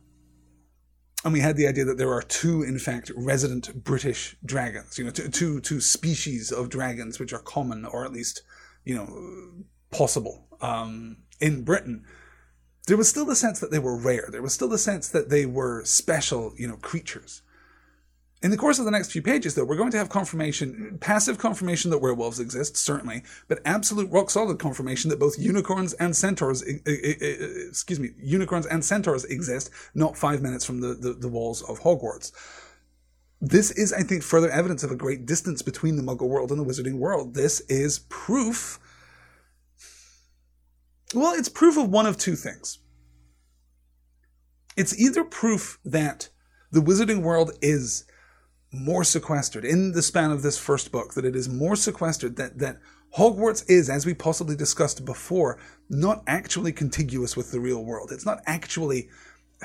and we had the idea that there are two, in fact, resident British dragons. You know, two, species of dragons which are common, or at least, you know, possible um, in Britain. There was still the sense that they were rare. There was still the sense that they were special, you know, creatures. In the course of the next few pages, though, we're going to have confirmation, passive confirmation that werewolves exist, certainly, but absolute rock solid confirmation that both unicorns and centaurs, excuse me, unicorns and centaurs exist, not five minutes from the, the, the walls of Hogwarts. This is, I think, further evidence of a great distance between the Muggle world and the Wizarding world. This is proof. Well, it's proof of one of two things. It's either proof that the Wizarding world is more sequestered in the span of this first book, that it is more sequestered, that, that Hogwarts is, as we possibly discussed before, not actually contiguous with the real world. It's not actually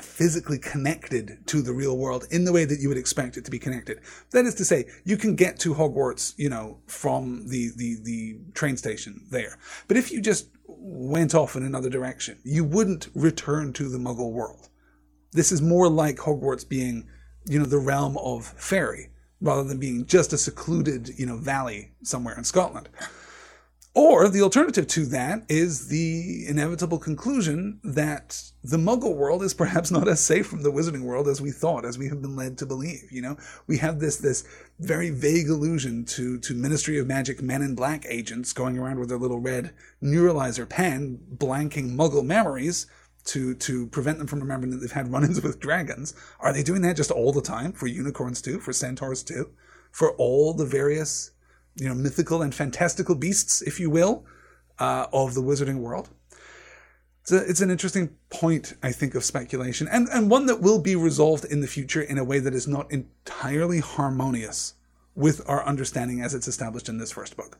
physically connected to the real world in the way that you would expect it to be connected. That is to say, you can get to Hogwarts, you know, from the, the, the train station there. But if you just went off in another direction, you wouldn't return to the Muggle world. This is more like Hogwarts being, you know, the realm of fairy rather than being just a secluded, you know, valley somewhere in Scotland. Or the alternative to that is the inevitable conclusion that the muggle world is perhaps not as safe from the wizarding world as we thought, as we have been led to believe. You know, we have this, this very vague allusion to, to Ministry of Magic men in black agents going around with their little red neuralizer pen, blanking muggle memories to, to prevent them from remembering that they've had run-ins with dragons. Are they doing that just all the time for unicorns too, for centaurs too, for all the various you know, mythical and fantastical beasts, if you will, uh, of the wizarding world. It's, a, it's an interesting point, I think, of speculation, and, and one that will be resolved in the future in a way that is not entirely harmonious with our understanding as it's established in this first book.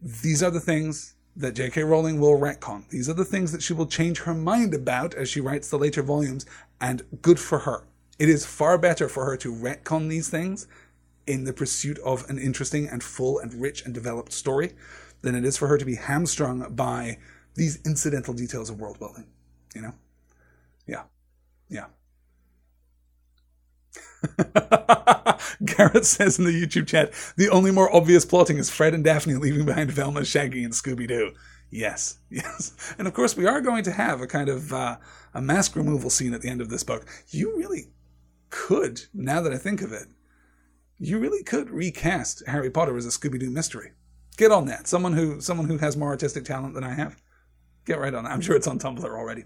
These are the things that J.K. Rowling will retcon. These are the things that she will change her mind about as she writes the later volumes, and good for her. It is far better for her to retcon these things in the pursuit of an interesting and full and rich and developed story than it is for her to be hamstrung by these incidental details of world building. You know? Yeah. Yeah. (laughs) Garrett says in the YouTube chat, the only more obvious plotting is Fred and Daphne leaving behind Velma, Shaggy, and Scooby Doo. Yes, (laughs) yes. And of course, we are going to have a kind of uh, a mask removal scene at the end of this book. You really could, now that I think of it, you really could recast Harry Potter as a Scooby Doo mystery. Get on that. Someone who someone who has more artistic talent than I have. Get right on it. I'm sure it's on Tumblr already.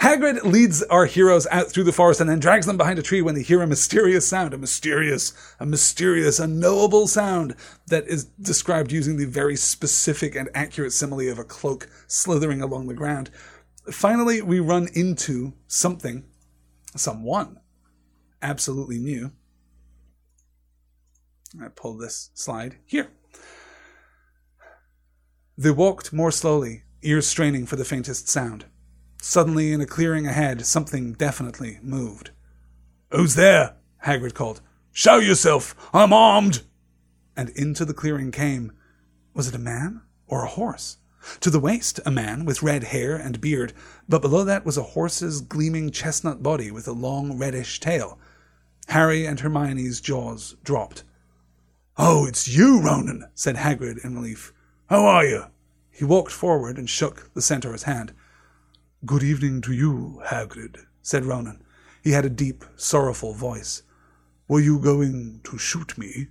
Hagrid leads our heroes out through the forest and then drags them behind a tree when they hear a mysterious sound, a mysterious, a mysterious, unknowable sound that is described using the very specific and accurate simile of a cloak slithering along the ground. Finally, we run into something, someone absolutely new I pull this slide here. They walked more slowly, ears straining for the faintest sound. Suddenly, in a clearing ahead, something definitely moved. Who's there? Hagrid called. Show yourself! I'm armed! And into the clearing came. Was it a man or a horse? To the waist, a man with red hair and beard, but below that was a horse's gleaming chestnut body with a long reddish tail. Harry and Hermione's jaws dropped. Oh, it's you, Ronan, said Hagrid in relief. How are you? He walked forward and shook the centaur's hand. Good evening to you, Hagrid, said Ronan. He had a deep, sorrowful voice. Were you going to shoot me?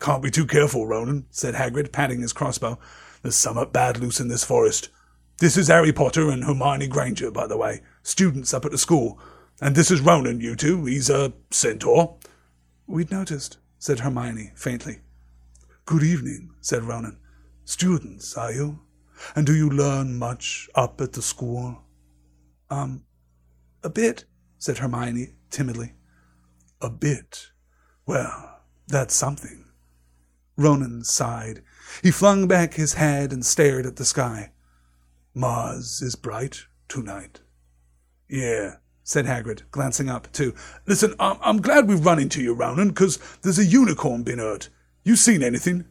Can't be too careful, Ronan, said Hagrid, patting his crossbow. There's summat bad loose in this forest. This is Harry Potter and Hermione Granger, by the way, students up at the school. And this is Ronan, you two. He's a centaur. We'd noticed, said Hermione faintly. Good evening, said Ronan. Students, are you? And do you learn much up at the school? Um, a bit, said Hermione timidly. A bit? Well, that's something. Ronan sighed. He flung back his head and stared at the sky. Mars is bright tonight. Yeah, said Hagrid, glancing up, too. Listen, I'm, I'm glad we've run into you, Ronan, because there's a unicorn been hurt. You seen anything?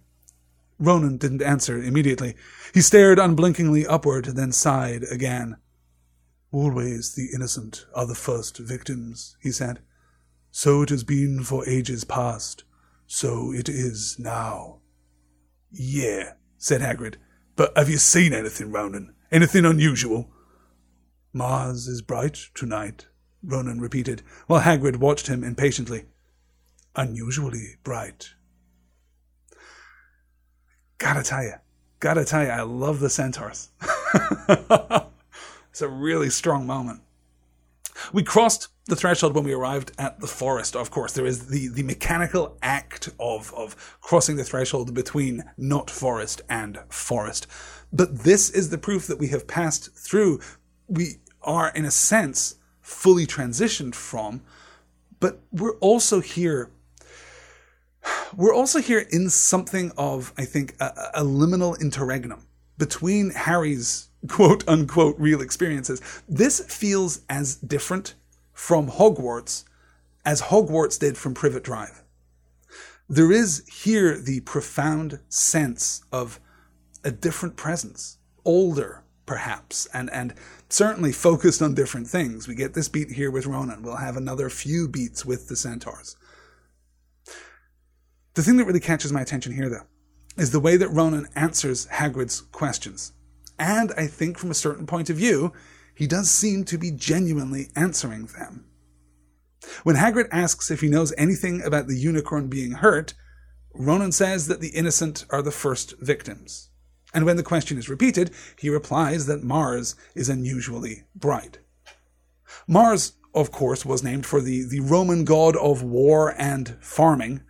Ronan didn't answer immediately. He stared unblinkingly upward, then sighed again. Always the innocent are the first victims, he said. So it has been for ages past. So it is now. Yeah, said Hagrid. But have you seen anything, Ronan? Anything unusual? Mars is bright tonight, Ronan repeated, while Hagrid watched him impatiently. Unusually bright. Gotta tell you, gotta tell you, I love the centaurs. (laughs) it's a really strong moment. We crossed the threshold when we arrived at the forest, of course. There is the, the mechanical act of, of crossing the threshold between not forest and forest. But this is the proof that we have passed through. We are, in a sense, fully transitioned from, but we're also here we're also here in something of, I think, a, a liminal interregnum between Harry's quote unquote real experiences. This feels as different from Hogwarts as Hogwarts did from Privet Drive. There is here the profound sense of a different presence, older perhaps, and, and certainly focused on different things. We get this beat here with Ronan. We'll have another few beats with the centaurs. The thing that really catches my attention here, though, is the way that Ronan answers Hagrid's questions. And I think from a certain point of view, he does seem to be genuinely answering them. When Hagrid asks if he knows anything about the unicorn being hurt, Ronan says that the innocent are the first victims. And when the question is repeated, he replies that Mars is unusually bright. Mars, of course, was named for the, the Roman god of war and farming.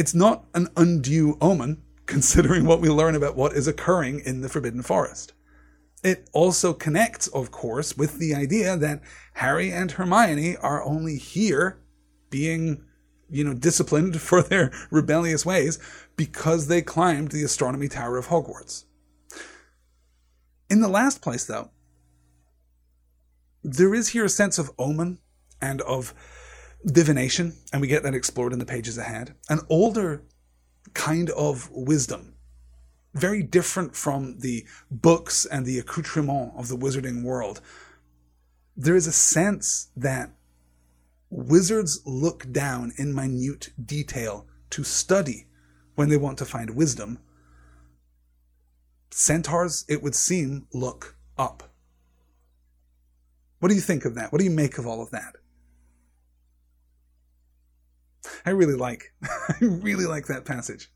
It's not an undue omen, considering what we learn about what is occurring in the Forbidden Forest. It also connects, of course, with the idea that Harry and Hermione are only here being, you know, disciplined (laughs) for their rebellious ways because they climbed the astronomy tower of Hogwarts. In the last place, though, there is here a sense of omen and of divination, and we get that explored in the pages ahead. An older kind of wisdom very different from the books and the accoutrement of the wizarding world. There is a sense that wizards look down in minute detail to study when they want to find wisdom. Centaurs, it would seem, look up. What do you think of that? What do you make of all of that? I really like, (laughs) I really like that passage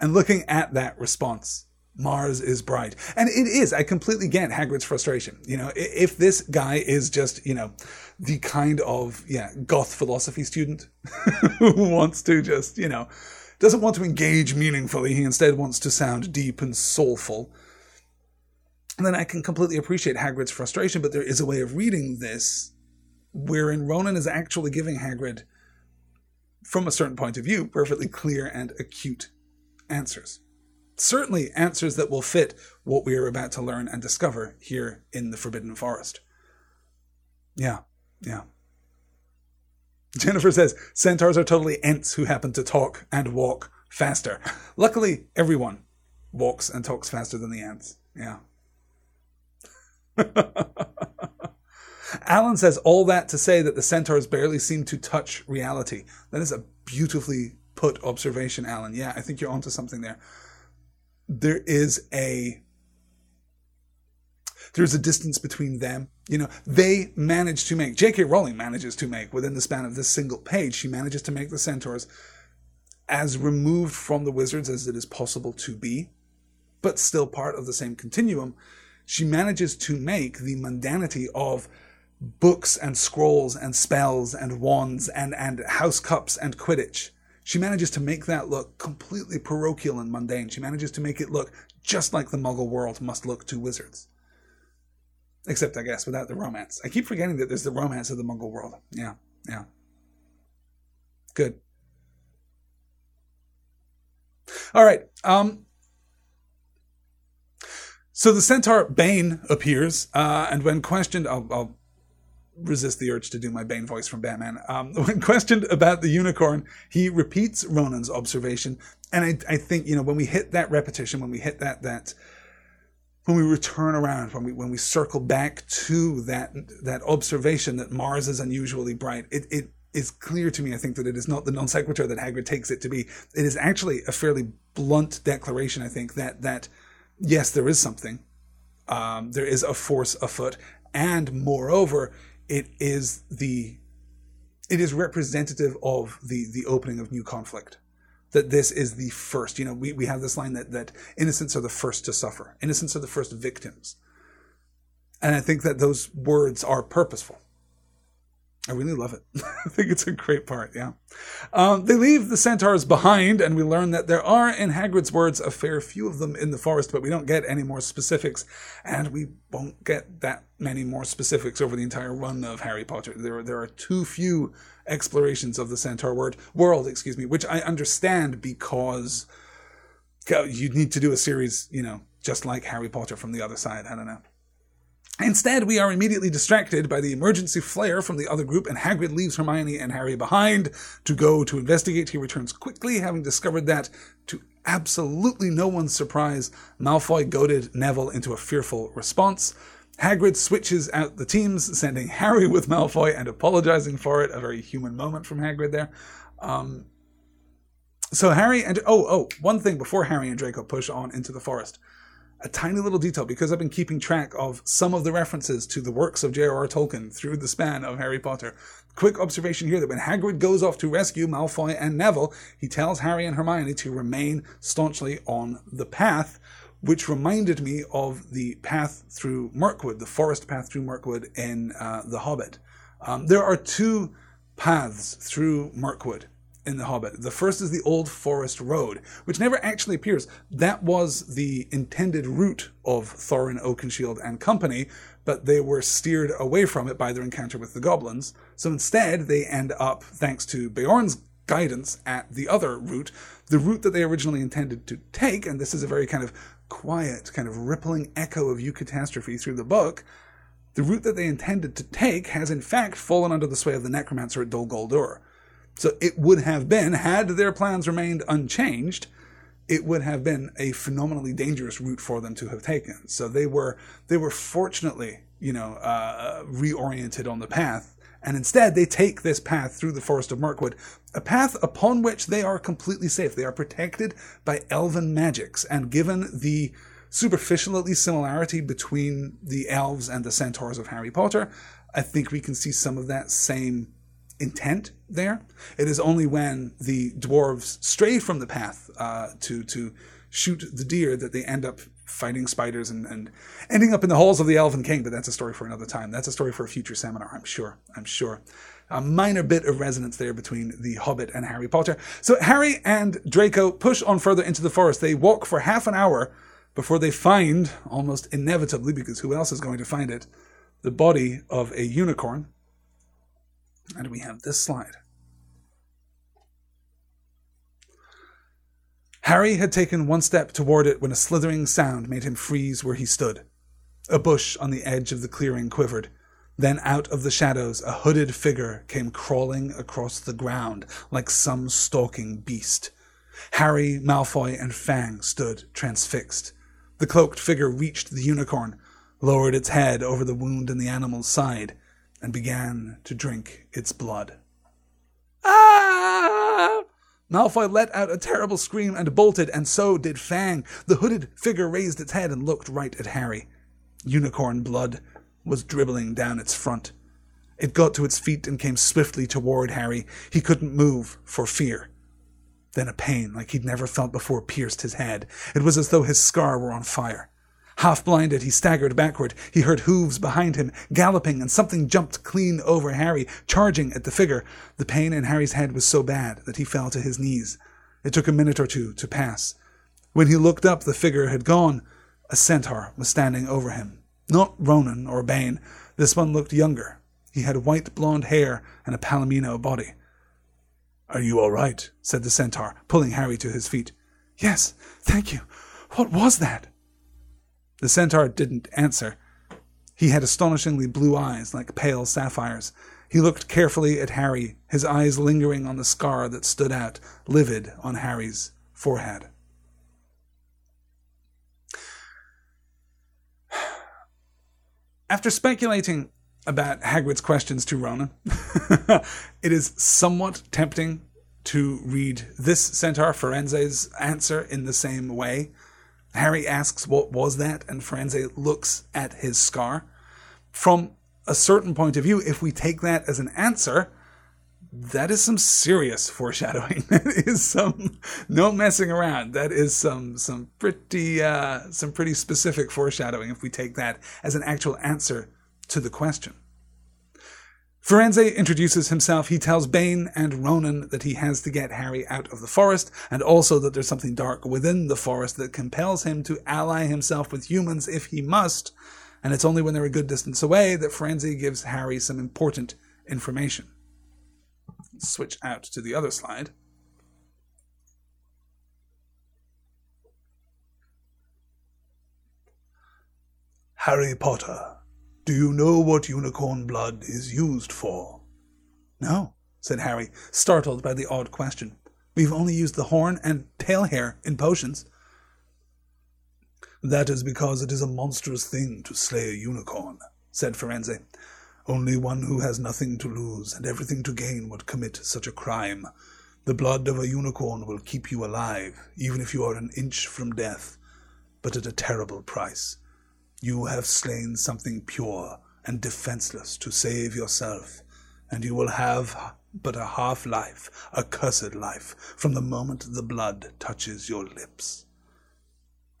and looking at that response. Mars is bright. And it is. I completely get Hagrid's frustration. You know, if this guy is just, you know, the kind of, yeah, goth philosophy student (laughs) who wants to just, you know, doesn't want to engage meaningfully, he instead wants to sound deep and soulful, And then I can completely appreciate Hagrid's frustration, but there is a way of reading this wherein Ronan is actually giving Hagrid, from a certain point of view, perfectly clear and acute answers. Certainly, answers that will fit what we are about to learn and discover here in the Forbidden Forest. Yeah, yeah. Jennifer says centaurs are totally ants who happen to talk and walk faster. Luckily, everyone walks and talks faster than the ants. Yeah. (laughs) Alan says all that to say that the centaurs barely seem to touch reality. That is a beautifully put observation, Alan. Yeah, I think you're onto something there. There is a there's a distance between them. You know, they manage to make J.K. Rowling manages to make within the span of this single page. She manages to make the centaurs as removed from the wizards as it is possible to be, but still part of the same continuum. She manages to make the mundanity of books and scrolls and spells and wands and, and house cups and Quidditch she manages to make that look completely parochial and mundane. She manages to make it look just like the muggle world must look to wizards. Except, I guess, without the romance. I keep forgetting that there's the romance of the muggle world. Yeah, yeah. Good. All right. Um, so the centaur Bane appears, uh, and when questioned, I'll, I'll resist the urge to do my Bane voice from Batman. Um, (laughs) when questioned about the unicorn, he repeats Ronan's observation, and I, I think you know when we hit that repetition, when we hit that that when we return around, when we when we circle back to that that observation that Mars is unusually bright, it it is clear to me. I think that it is not the non sequitur that Hagrid takes it to be. It is actually a fairly blunt declaration. I think that that yes, there is something. Um, there is a force afoot, and moreover, it is the it is representative of the the opening of new conflict. That this is the first you know we, we have this line that that innocents are the first to suffer. Innocents are the first victims. And i think that those words are purposeful I really love it. (laughs) I think it's a great part, yeah. Um, they leave the centaurs behind, and we learn that there are, in Hagrid's words, a fair few of them in the forest, but we don't get any more specifics, and we won't get that many more specifics over the entire run of Harry Potter. There, there are too few explorations of the centaur word, world, excuse me, which I understand because you need to do a series, you know, just like Harry Potter from the other side. I don't know. Instead, we are immediately distracted by the emergency flare from the other group, and Hagrid leaves Hermione and Harry behind to go to investigate. He returns quickly, having discovered that, to absolutely no one's surprise, Malfoy goaded Neville into a fearful response. Hagrid switches out the teams, sending Harry with Malfoy and apologizing for it. A very human moment from Hagrid there. Um, so Harry and oh oh one thing before Harry and Draco push on into the forest a tiny little detail because I've been keeping track of some of the references to the works of J.R.R. Tolkien through the span of Harry Potter. Quick observation here that when Hagrid goes off to rescue Malfoy and Neville, he tells Harry and Hermione to remain staunchly on the path, which reminded me of the path through Mirkwood, the forest path through Mirkwood in uh, The Hobbit. Um, there are two paths through Mirkwood in The Hobbit. The first is the Old Forest Road, which never actually appears. That was the intended route of Thorin Oakenshield and company, but they were steered away from it by their encounter with the goblins. So instead, they end up, thanks to Beorn's guidance, at the other route, the route that they originally intended to take, and this is a very kind of quiet, kind of rippling echo of Eucatastrophe through the book. The route that they intended to take has in fact fallen under the sway of the necromancer at Dol Guldur. So it would have been, had their plans remained unchanged, it would have been a phenomenally dangerous route for them to have taken. So they were they were fortunately, you know, uh, reoriented on the path, and instead they take this path through the forest of Mirkwood, a path upon which they are completely safe. They are protected by elven magics, and given the superficial at least similarity between the elves and the centaurs of Harry Potter, I think we can see some of that same intent there. It is only when the dwarves stray from the path uh, to to shoot the deer that they end up fighting spiders and, and ending up in the halls of the Elven King. But that's a story for another time. That's a story for a future seminar, I'm sure. I'm sure. A minor bit of resonance there between The Hobbit and Harry Potter. So Harry and Draco push on further into the forest. They walk for half an hour before they find, almost inevitably, because who else is going to find it, the body of a unicorn and we have this slide. Harry had taken one step toward it when a slithering sound made him freeze where he stood. A bush on the edge of the clearing quivered. Then out of the shadows a hooded figure came crawling across the ground like some stalking beast. Harry, Malfoy, and Fang stood transfixed. The cloaked figure reached the unicorn, lowered its head over the wound in the animal's side, and began to drink its blood. Ah! Malfoy let out a terrible scream and bolted, and so did Fang. The hooded figure raised its head and looked right at Harry. Unicorn blood was dribbling down its front. It got to its feet and came swiftly toward Harry. He couldn't move for fear. Then a pain like he'd never felt before pierced his head. It was as though his scar were on fire. Half blinded, he staggered backward. He heard hooves behind him, galloping, and something jumped clean over Harry, charging at the figure. The pain in Harry's head was so bad that he fell to his knees. It took a minute or two to pass. When he looked up, the figure had gone. A centaur was standing over him. Not Ronan or Bane. This one looked younger. He had white blonde hair and a palomino body. Are you all right? said the centaur, pulling Harry to his feet. Yes, thank you. What was that? The centaur didn't answer. He had astonishingly blue eyes like pale sapphires. He looked carefully at Harry, his eyes lingering on the scar that stood out, livid, on Harry's forehead. After speculating about Hagrid's questions to Ronan, (laughs) it is somewhat tempting to read this centaur Firenze's answer in the same way. Harry asks, What was that? And Firenze looks at his scar. From a certain point of view, if we take that as an answer, that is some serious foreshadowing. (laughs) that is some no messing around. That is some some pretty uh, some pretty specific foreshadowing if we take that as an actual answer to the question. Firenze introduces himself. He tells Bane and Ronan that he has to get Harry out of the forest, and also that there's something dark within the forest that compels him to ally himself with humans if he must. And it's only when they're a good distance away that Firenze gives Harry some important information. Switch out to the other slide. Harry Potter, do you know what unicorn blood is used for? No, said Harry, startled by the odd question. We've only used the horn and tail hair in potions. That is because it is a monstrous thing to slay a unicorn, said Firenze. Only one who has nothing to lose and everything to gain would commit such a crime. The blood of a unicorn will keep you alive, even if you are an inch from death, but at a terrible price. You have slain something pure and defenseless to save yourself, and you will have but a half life, a cursed life, from the moment the blood touches your lips.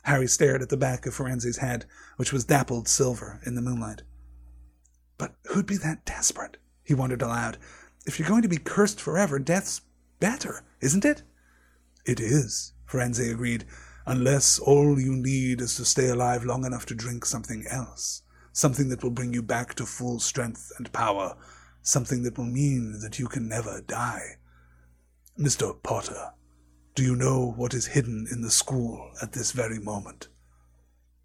Harry stared at the back of Firenze's head, which was dappled silver in the moonlight. But who'd be that desperate? He wondered aloud. If you're going to be cursed forever, death's better, isn't it? It is, Firenze agreed, unless all you need is to stay alive long enough to drink something else, something that will bring you back to full strength and power, something that will mean that you can never die. Mr. Potter, do you know what is hidden in the school at this very moment?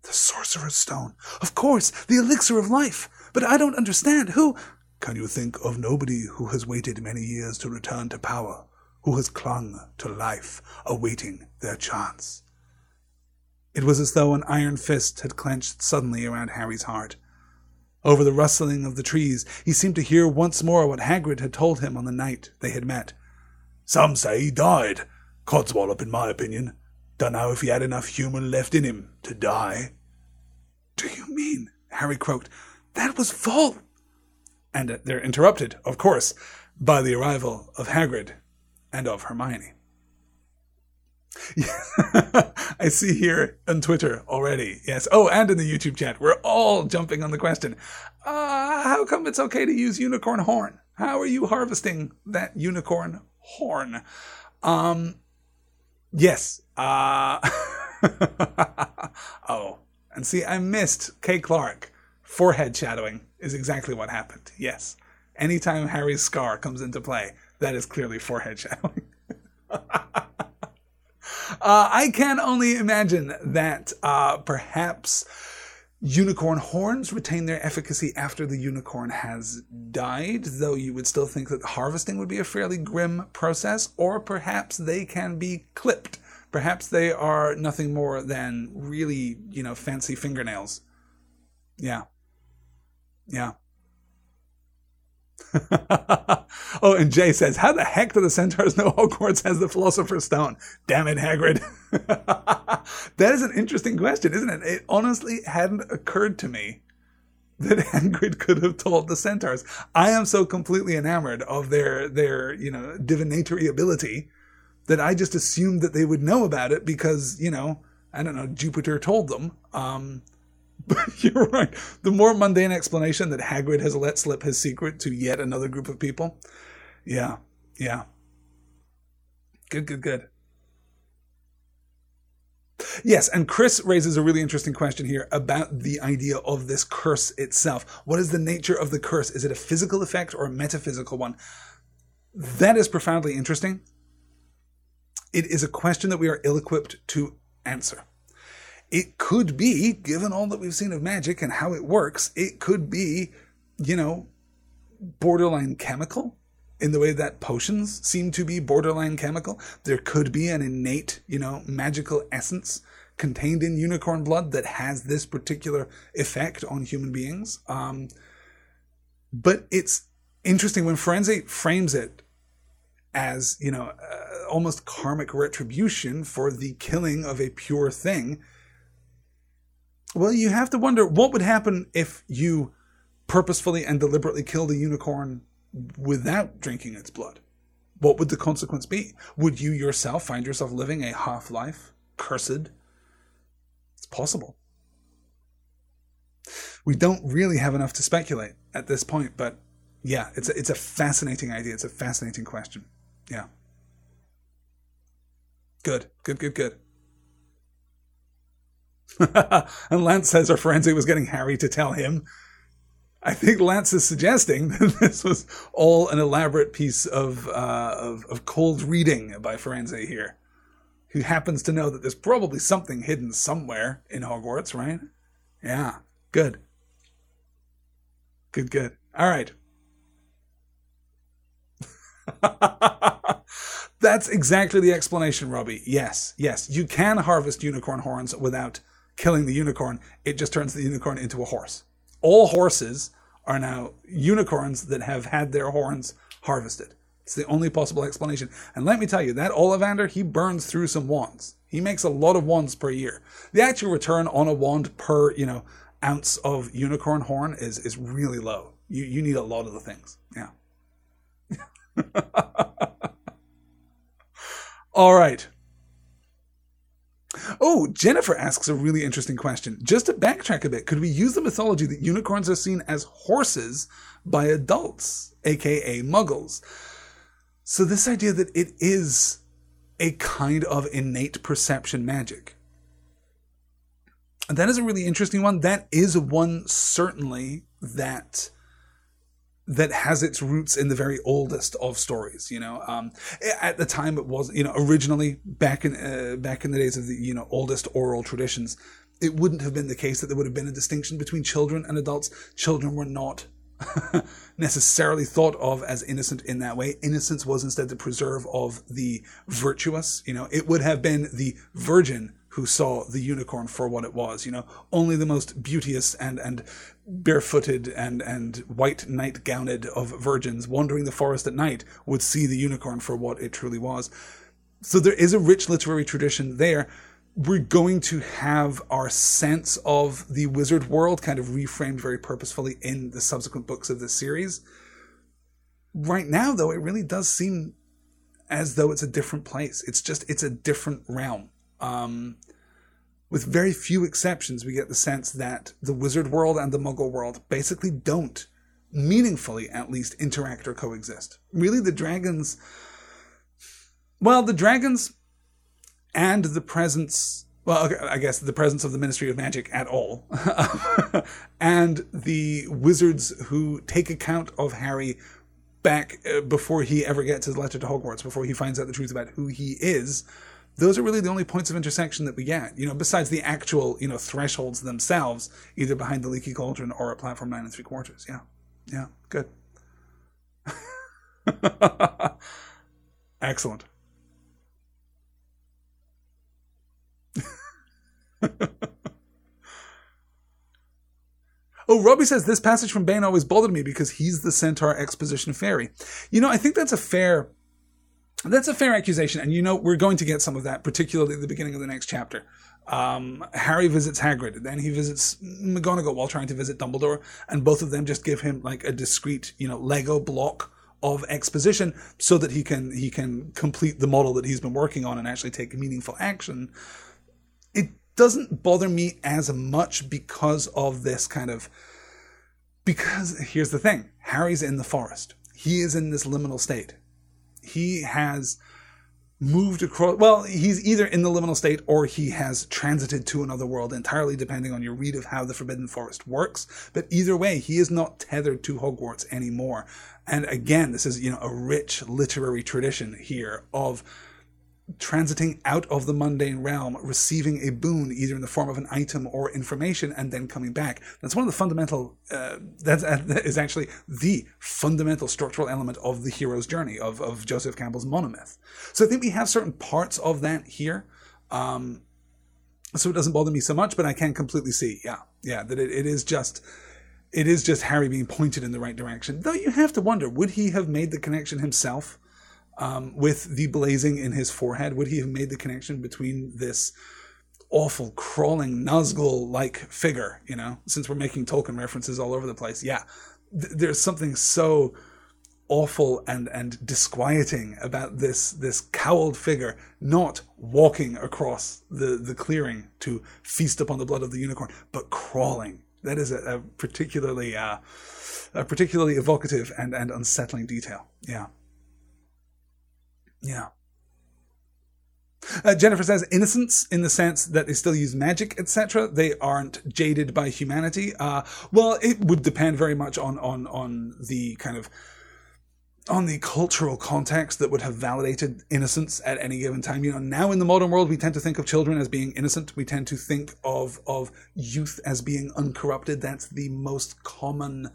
The Sorcerer's Stone. Of course, the elixir of life. But I don't understand. Who. Can you think of nobody who has waited many years to return to power, who has clung to life, awaiting their chance? It was as though an iron fist had clenched suddenly around Harry's heart. Over the rustling of the trees, he seemed to hear once more what Hagrid had told him on the night they had met. Some say he died. Codswallop, in my opinion. Dunno if he had enough human left in him to die. Do you mean, Harry croaked, that was Vol? And they're interrupted, of course, by the arrival of Hagrid and of Hermione. (laughs) I see here on Twitter already. Yes. Oh, and in the YouTube chat. We're all jumping on the question. Uh, how come it's okay to use unicorn horn? How are you harvesting that unicorn horn? Um, yes. Uh, (laughs) oh, and see, I missed Kay Clark. Forehead shadowing is exactly what happened. Yes. Anytime Harry's scar comes into play, that is clearly forehead shadowing. (laughs) Uh, I can only imagine that uh, perhaps unicorn horns retain their efficacy after the unicorn has died, though you would still think that harvesting would be a fairly grim process, or perhaps they can be clipped. Perhaps they are nothing more than really, you know, fancy fingernails. Yeah. Yeah. (laughs) oh, and Jay says, How the heck do the centaurs know Hogwarts has the Philosopher's Stone? Damn it, Hagrid. (laughs) that is an interesting question, isn't it? It honestly hadn't occurred to me that (laughs) Hagrid could have told the centaurs. I am so completely enamored of their, their, you know, divinatory ability that I just assumed that they would know about it because, you know, I don't know, Jupiter told them. Um, (laughs) you're right. The more mundane explanation that Hagrid has let slip his secret to yet another group of people. Yeah, yeah. Good, good, good. Yes, and Chris raises a really interesting question here about the idea of this curse itself. What is the nature of the curse? Is it a physical effect or a metaphysical one? That is profoundly interesting. It is a question that we are ill equipped to answer. It could be, given all that we've seen of magic and how it works, it could be, you know, borderline chemical in the way that potions seem to be borderline chemical. There could be an innate, you know, magical essence contained in unicorn blood that has this particular effect on human beings. Um, but it's interesting when Firenze frames it as, you know, uh, almost karmic retribution for the killing of a pure thing well, you have to wonder what would happen if you purposefully and deliberately killed a unicorn without drinking its blood. What would the consequence be? Would you yourself find yourself living a half life, cursed? It's possible. We don't really have enough to speculate at this point, but Yeah, it's a, it's a fascinating idea. It's a fascinating question. Yeah. Good, good, good, good. (laughs) and Lance says Firenze was getting Harry to tell him. I think Lance is suggesting (laughs) that this was all an elaborate piece of, uh, of, of cold reading by Firenze here, who happens to know that there's probably something hidden somewhere in Hogwarts, right? Yeah, good. Good, good. All right. (laughs) That's exactly the explanation, Robbie. Yes, yes. You can harvest unicorn horns without killing the unicorn. It just turns the unicorn into a horse. All horses are now unicorns that have had their horns harvested. It's the only possible explanation. And let me tell you, that Ollivander, he burns through some wands. He makes a lot of wands per year. The actual return on a wand per, you know, ounce of unicorn horn is is really low. You you need a lot of the things. Yeah. (laughs) All right. Oh, Jennifer asks a really interesting question. Just to backtrack a bit, could we use the mythology that unicorns are seen as horses by adults, aka muggles? So, this idea that it is a kind of innate perception magic. That is a really interesting one. That is one certainly that that has its roots in the very oldest of stories. You know, um, at the time it was, you know, originally back in uh, back in the days of the you know oldest oral traditions, it wouldn't have been the case that there would have been a distinction between children and adults. Children were not (laughs) necessarily thought of as innocent in that way. Innocence was instead the preserve of the virtuous. You know, it would have been the virgin who saw the unicorn for what it was. You know, only the most beauteous and and barefooted and and white night gowned of virgins wandering the forest at night would see the unicorn for what it truly was. So there is a rich literary tradition there. We're going to have our sense of the wizard world kind of reframed very purposefully in the subsequent books of this series. Right now, though, it really does seem as though it's a different place. It's just, it's a different realm. Um, with very few exceptions, we get the sense that the wizard world and the muggle world basically don't meaningfully, at least, interact or coexist. Really, the dragons. Well, the dragons and the presence. Well, I guess the presence of the Ministry of Magic at all. (laughs) and the wizards who take account of Harry back uh, before he ever gets his letter to Hogwarts, before he finds out the truth about who he is those are really the only points of intersection that we get. You know, besides the actual, you know, thresholds themselves, either behind the leaky cauldron or at platform nine and three quarters. Yeah. Yeah. Good. (laughs) Excellent. Oh, Robbie says this passage from Bane always bothered me because he's the centaur exposition fairy. You know, I think that's a fair that's a fair accusation, and you know we're going to get some of that, particularly at the beginning of the next chapter. Um, Harry visits Hagrid, then he visits McGonagall while trying to visit Dumbledore, and both of them just give him like a discrete, you know, Lego block of exposition so that he can he can complete the model that he's been working on and actually take meaningful action. It doesn't bother me as much because of this kind of because here's the thing: Harry's in the forest. He is in this liminal state he has moved across well he's either in the liminal state or he has transited to another world entirely depending on your read of how the forbidden forest works. But either way he is not tethered to hogwarts anymore. And again this is you know a rich literary tradition here of transiting out of the mundane realm, receiving a boon either in the form of an item or information, and then coming back. That's one of the fundamental. Uh, that, that is actually the fundamental structural element of the hero's journey of of Joseph Campbell's monomyth. So I think we have certain parts of that here. Um, so it doesn't bother me so much, but I can completely see, yeah, yeah, that it, it is just it is just Harry being pointed in the right direction. Though you have to wonder, would he have made the connection himself? Um, with the blazing in his forehead? Would he have made the connection between this awful, crawling, Nazgul like figure, you know, since we're making Tolkien references all over the place? Yeah, th- there's something so awful and and disquieting about this this cowled figure not walking across the the clearing to feast upon the blood of the unicorn but crawling That is a, a particularly uh, a particularly evocative and, and unsettling detail. Yeah. Yeah. Uh, Jennifer says innocence in the sense that they still use magic, etc. They aren't jaded by humanity. Uh, well, it would depend very much on on on the kind of on the cultural context that would have validated innocence at any given time. You know, now in the modern world, we tend to think of children as being innocent. We tend to think of of youth as being uncorrupted. That's the most common,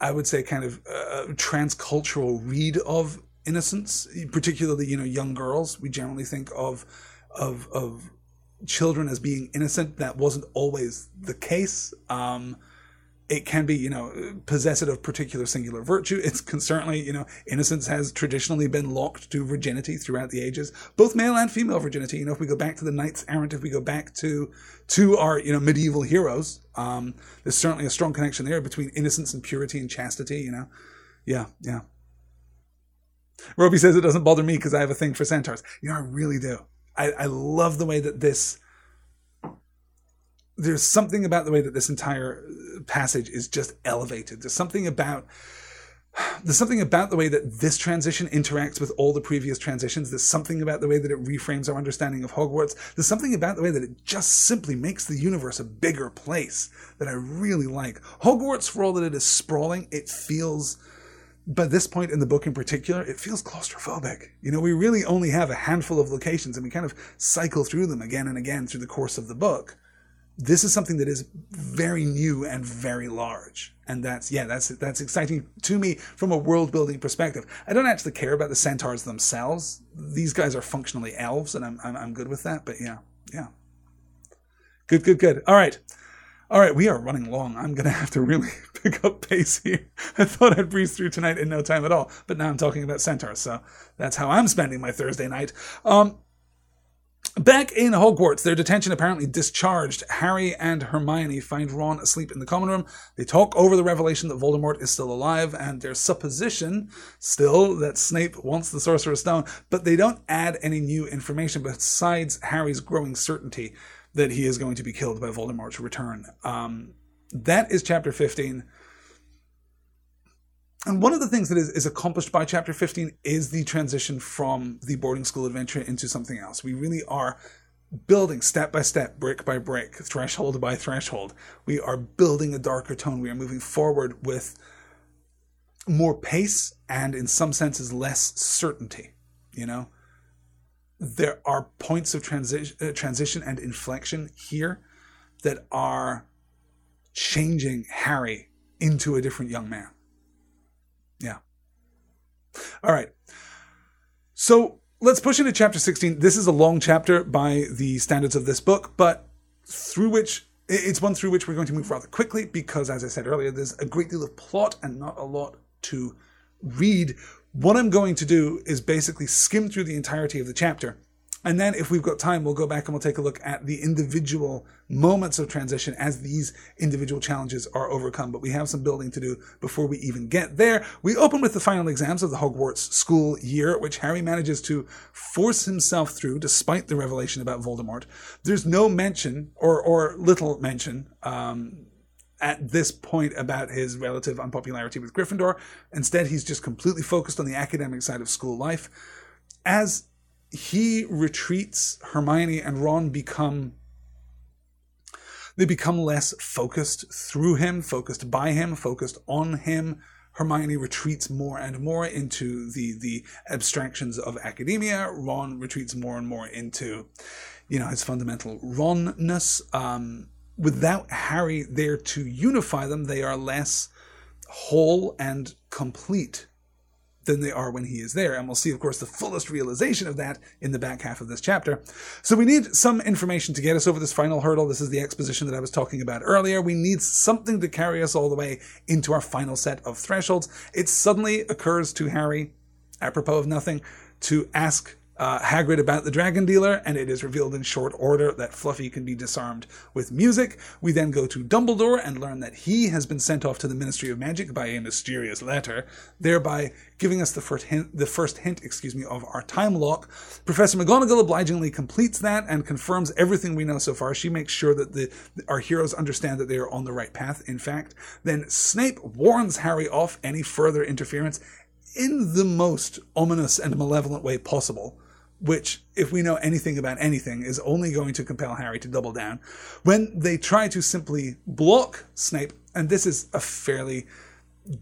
I would say, kind of uh, transcultural read of innocence, particularly you know young girls. We generally think of of of children as being innocent. That wasn't always the case. Um, it can be, you know, possessed of particular singular virtue. It's certainly, you know, innocence has traditionally been locked to virginity throughout the ages, both male and female virginity. You know, if we go back to the knights errant, if we go back to to our, you know, medieval heroes, um, there's certainly a strong connection there between innocence and purity and chastity. You know, yeah, yeah. Robbie says it doesn't bother me because I have a thing for centaurs. You know, I really do. I, I love the way that this. There's something about the way that this entire uh, passage is just elevated. There's something about there's something about the way that this transition interacts with all the previous transitions. There's something about the way that it reframes our understanding of Hogwarts. There's something about the way that it just simply makes the universe a bigger place that I really like. Hogwarts, for all that it is sprawling, it feels by this point in the book in particular, it feels claustrophobic. You know, we really only have a handful of locations and we kind of cycle through them again and again through the course of the book. This is something that is very new and very large. And that's, yeah, that's, that's exciting to me from a world building perspective. I don't actually care about the centaurs themselves. These guys are functionally elves and I'm, I'm, I'm good with that. But yeah, yeah. Good, good, good. All right. All right, we are running long. I'm going to have to really (laughs) pick up pace here. I thought I'd breeze through tonight in no time at all, but now I'm talking about centaurs, so that's how I'm spending my Thursday night. Um, Back in Hogwarts, their detention apparently discharged. Harry and Hermione find Ron asleep in the common room. They talk over the revelation that Voldemort is still alive and their supposition still that Snape wants the Sorcerer's Stone, but they don't add any new information besides Harry's growing certainty that he is going to be killed by Voldemort's return. Um, that is chapter 15. And one of the things that is, is accomplished by chapter 15 is the transition from the boarding school adventure into something else. We really are building step by step, brick by brick, threshold by threshold. We are building a darker tone. We are moving forward with more pace and, in some senses, less certainty. You know, there are points of transi- uh, transition and inflection here that are changing Harry into a different young man. Yeah. All right. So let's push into chapter 16. This is a long chapter by the standards of this book, but through which it's one through which we're going to move rather quickly because, as I said earlier, there's a great deal of plot and not a lot to read what I'm going to do is basically skim through the entirety of the chapter. And then, if we've got time, we'll go back and we'll take a look at the individual moments of transition as these individual challenges are overcome. But we have some building to do before we even get there. We open with the final exams of the Hogwarts school year, which Harry manages to force himself through despite the revelation about Voldemort. There's no mention, or, or little mention, um, at this point about his relative unpopularity with Gryffindor. Instead, he's just completely focused on the academic side of school life. As he retreats, Hermione and Ron become they become less focused through him, focused by him, focused on him. Hermione retreats more and more into the the abstractions of academia. Ron retreats more and more into, you know, his fundamental Ronness. Um, without Harry there to unify them, they are less whole and complete than they are when he is there. And we'll see, of course, the fullest realization of that in the back half of this chapter. So we need some information to get us over this final hurdle. This is the exposition that I was talking about earlier. We need something to carry us all the way into our final set of thresholds. It suddenly occurs to Harry, apropos of nothing, to ask uh, Hagrid about the dragon dealer, and it is revealed in short order that Fluffy can be disarmed with music. We then go to Dumbledore and learn that he has been sent off to the Ministry of Magic by a mysterious letter, thereby giving us the first hint, the first hint, excuse me, of our time lock. Professor McGonagall obligingly completes that and confirms everything we know so far. She makes sure that the our heroes understand that they are on the right path. In fact, then Snape warns Harry off any further interference in the most ominous and malevolent way possible which, if we know anything about anything, is only going to compel Harry to double down. When they try to simply block Snape, and this is a fairly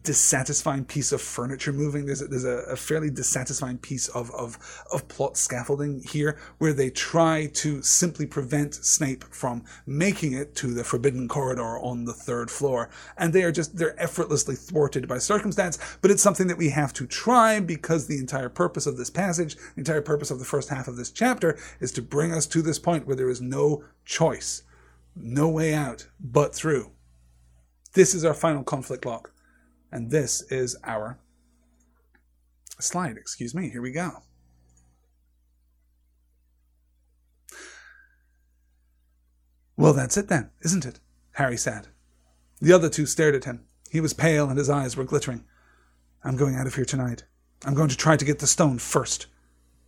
dissatisfying piece of furniture moving. There's a, there's a, a, fairly dissatisfying piece of, of, of plot scaffolding here where they try to simply prevent Snape from making it to the forbidden corridor on the third floor. And they are just, they're effortlessly thwarted by circumstance, but it's something that we have to try because the entire purpose of this passage, the entire purpose of the first half of this chapter is to bring us to this point where there is no choice, no way out but through. This is our final conflict lock. And this is our slide. Excuse me. Here we go. Well, that's it then, isn't it? Harry said. The other two stared at him. He was pale and his eyes were glittering. I'm going out of here tonight. I'm going to try to get the stone first.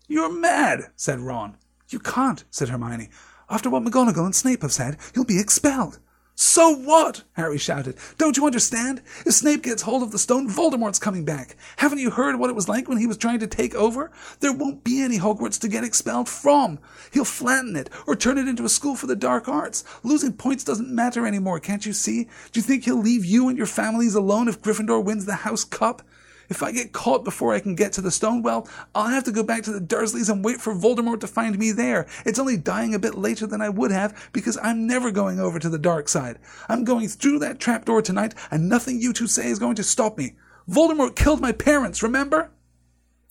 You're mad, said Ron. You can't, said Hermione. After what McGonagall and Snape have said, you'll be expelled. So what? Harry shouted. Don't you understand? If Snape gets hold of the stone, Voldemort's coming back. Haven't you heard what it was like when he was trying to take over? There won't be any Hogwarts to get expelled from. He'll flatten it or turn it into a school for the dark arts. Losing points doesn't matter anymore, can't you see? Do you think he'll leave you and your families alone if Gryffindor wins the House Cup? If I get caught before I can get to the stone well, I'll have to go back to the Dursleys and wait for Voldemort to find me there. It's only dying a bit later than I would have because I'm never going over to the dark side. I'm going through that trapdoor tonight and nothing you two say is going to stop me. Voldemort killed my parents, remember?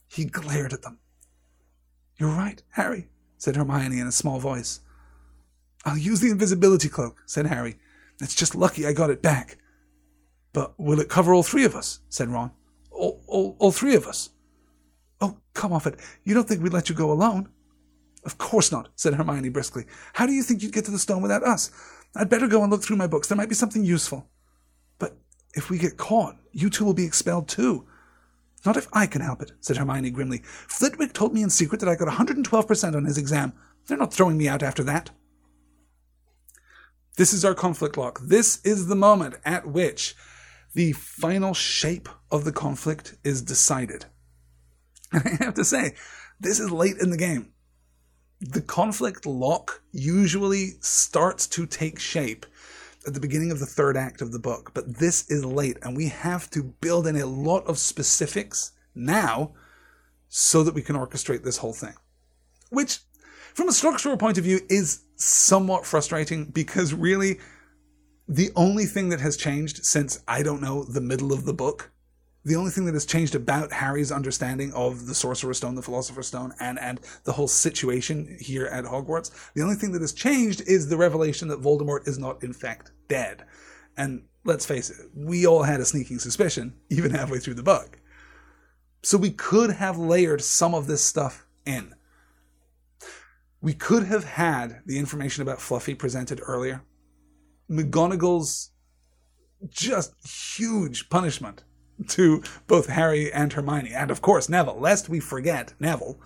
He glared at them. You're right, Harry, said Hermione in a small voice. I'll use the invisibility cloak, said Harry. It's just lucky I got it back. But will it cover all three of us? said Ron. All, all, all three of us. Oh, come off it. You don't think we'd let you go alone? Of course not, said Hermione briskly. How do you think you'd get to the stone without us? I'd better go and look through my books. There might be something useful. But if we get caught, you two will be expelled too. Not if I can help it, said Hermione grimly. Flitwick told me in secret that I got 112% on his exam. They're not throwing me out after that. This is our conflict lock. This is the moment at which the final shape of the conflict is decided. (laughs) And I have to say, this is late in the game. The conflict lock usually starts to take shape at the beginning of the third act of the book, but this is late, and we have to build in a lot of specifics now so that we can orchestrate this whole thing. Which, from a structural point of view, is somewhat frustrating because really the only thing that has changed since, I don't know, the middle of the book, the only thing that has changed about Harry's understanding of the Sorcerer's Stone, the Philosopher's Stone, and, and the whole situation here at Hogwarts, the only thing that has changed is the revelation that Voldemort is not, in fact, dead. And let's face it, we all had a sneaking suspicion, even halfway through the book. So we could have layered some of this stuff in. We could have had the information about Fluffy presented earlier. McGonagall's just huge punishment to both Harry and Hermione, and of course Neville, lest we forget Neville.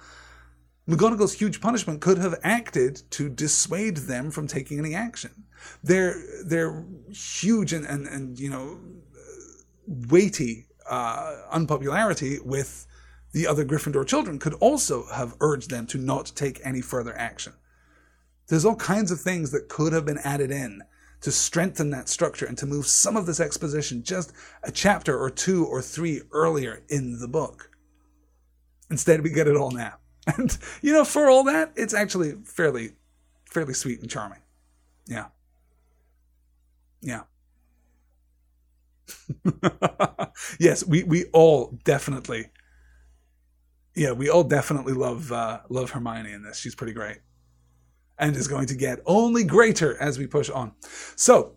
McGonagall's huge punishment could have acted to dissuade them from taking any action. Their their huge and and, and you know weighty uh, unpopularity with the other Gryffindor children could also have urged them to not take any further action. There's all kinds of things that could have been added in to strengthen that structure and to move some of this exposition just a chapter or two or three earlier in the book. Instead, we get it all now. (laughs) And, you know, for all that, it's actually fairly, fairly sweet and charming. Yeah. Yeah. (laughs) yes, we, we all definitely, yeah, we all definitely love, uh, love Hermione in this. She's pretty great and is going to get only greater as we push on. So,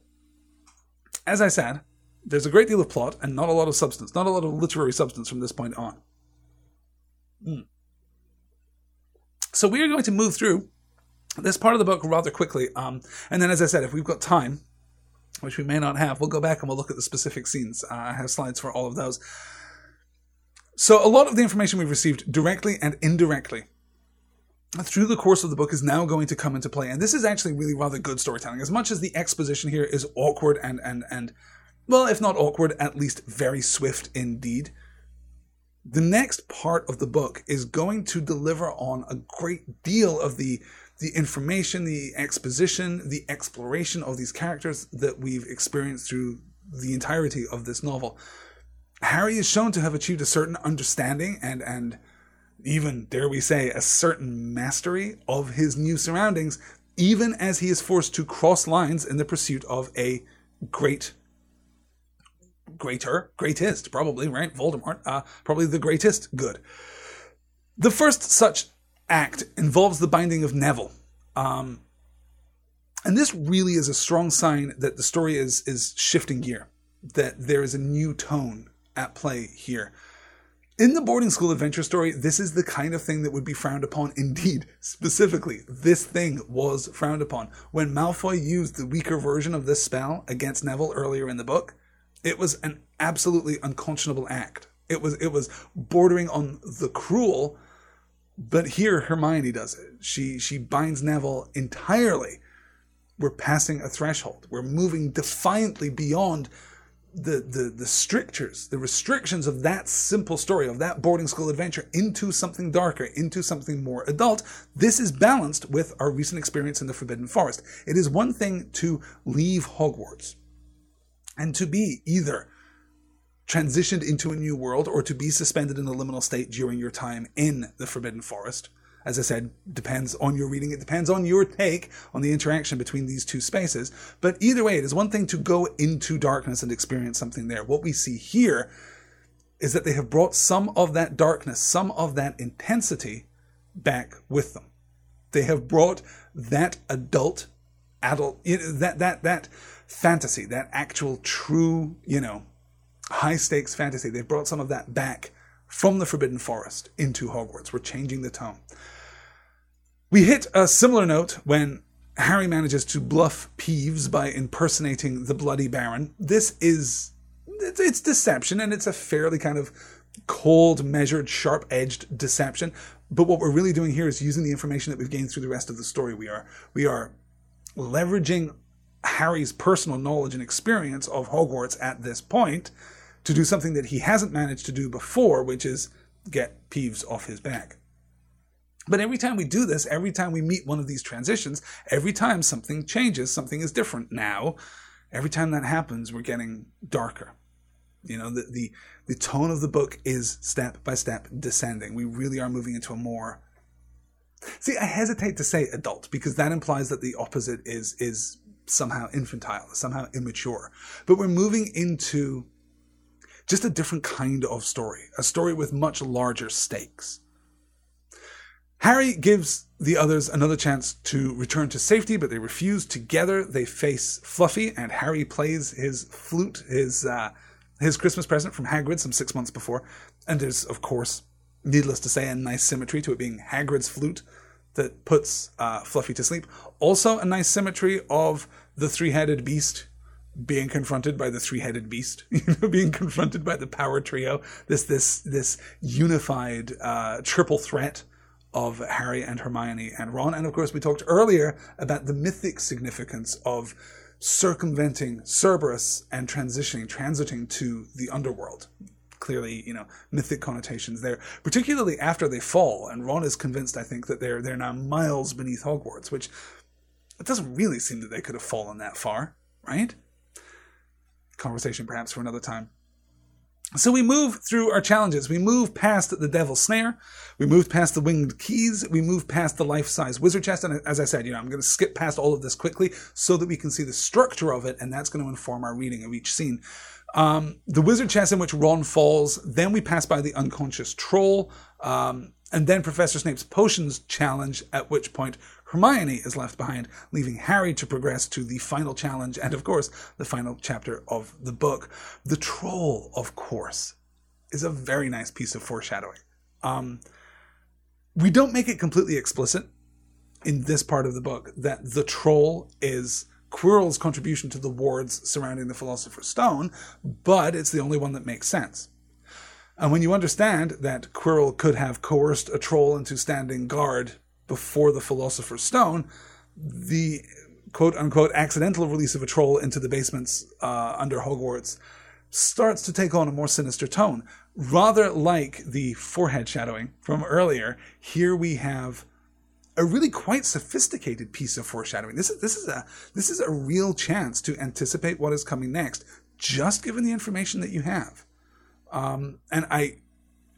as I said, there's a great deal of plot and not a lot of substance, not a lot of literary substance from this point on. Mm. So we are going to move through this part of the book rather quickly. Um, and then, as I said, if we've got time, which we may not have, we'll go back and we'll look at the specific scenes. Uh, I have slides for all of those. So, a lot of the information we've received directly and indirectly through the course of the book is now going to come into play. And this is actually really rather good storytelling. As much as the exposition here is awkward and, and, and well, if not awkward, at least very swift indeed. The next part of the book is going to deliver on a great deal of the the information, the exposition, the exploration of these characters that we've experienced through the entirety of this novel. Harry is shown to have achieved a certain understanding and and even dare we say a certain mastery of his new surroundings even as he is forced to cross lines in the pursuit of a great greater greatest probably right? Voldemort uh, probably the greatest good. The first such act involves the binding of neville. Um, and this really is a strong sign that the story is is shifting gear that there is a new tone at play here in the boarding school adventure story, this is the kind of thing that would be frowned upon. (laughs) Indeed, specifically, this thing was frowned upon. When Malfoy used the weaker version of this spell against Neville earlier in the book, it was an absolutely unconscionable act. It was it was bordering on the cruel, but here Hermione does it. She she binds Neville entirely. We're passing a threshold. We're moving defiantly beyond the, the, the strictures, the restrictions of that simple story, of that boarding school adventure into something darker, into something more adult, this is balanced with our recent experience in the Forbidden Forest. It is one thing to leave Hogwarts and to be either transitioned into a new world or to be suspended in a liminal state during your time in the Forbidden Forest as I said, depends on your reading. It depends on your take on the interaction between these two spaces. But either way, it is one thing to go into darkness and experience something there. What we see here is that they have brought some of that darkness, some of that intensity back with them. They have brought that adult, adult, that, that, that fantasy, that actual true, you know, high stakes fantasy. They've brought some of that back from the Forbidden Forest into Hogwarts. We're changing the tone. We hit a similar note when Harry manages to bluff Peeves by impersonating the Bloody Baron. This is it's deception, and it's a fairly kind of cold, measured, sharp-edged deception. But what we're really doing here is using the information that we've gained through the rest of the story. We are we are leveraging Harry's personal knowledge and experience of Hogwarts at this point to do something that he hasn't managed to do before, which is get Peeves off his back. But every time we do this, every time we meet one of these transitions, every time something changes, something is different now, every time that happens, we're getting darker. You know, the, the, the tone of the book is step by step descending. We really are moving into a more See, I hesitate to say adult because that implies that the opposite is is somehow infantile, somehow immature. But we're moving into just a different kind of story, a story with much larger stakes. Harry gives the others another chance to return to safety, but they refuse. Together, they face Fluffy, and Harry plays his flute, his uh, his Christmas present from Hagrid some six months before. And there's, of course, needless to say, a nice symmetry to it being Hagrid's flute that puts uh, Fluffy to sleep. Also, a nice symmetry of the three-headed beast being confronted by the three-headed beast, (laughs) you know, being confronted by the power trio, this this this unified uh, triple threat of Harry and Hermione and Ron, and of course we talked earlier about the mythic significance of circumventing Cerberus and transitioning, transiting to the underworld. Clearly, you know, mythic connotations there, particularly after they fall, and Ron is convinced, I think, that they're they're now miles beneath Hogwarts, which it doesn't really seem that they could have fallen that far, right? conversation perhaps for another time. So we move through our challenges. We move past the Devil's Snare. We move past the Winged Keys. We move past the life-size Wizard Chess. And as I said, you know, I'm going to skip past all of this quickly so that we can see the structure of it, and that's going to inform our reading of each scene. Um, the Wizard Chess in which Ron falls. Then we pass by the unconscious troll. Um, and then Professor Snape's potions challenge, at which point Hermione is left behind, leaving Harry to progress to the final challenge and, of course, the final chapter of the book. The troll, of course, is a very nice piece of foreshadowing. Um, we don't make it completely explicit in this part of the book that the troll is Quirrell's contribution to the wards surrounding the Philosopher's Stone, but it's the only one that makes sense. And when you understand that Quirrell could have coerced a troll into standing guard before the Philosopher's Stone, the quote unquote accidental release of a troll into the basements uh, under Hogwarts starts to take on a more sinister tone. Rather like the forehead shadowing from earlier, here we have a really quite sophisticated piece of foreshadowing. This is this is a this is a real chance to anticipate what is coming next, just given the information that you have. Um, and I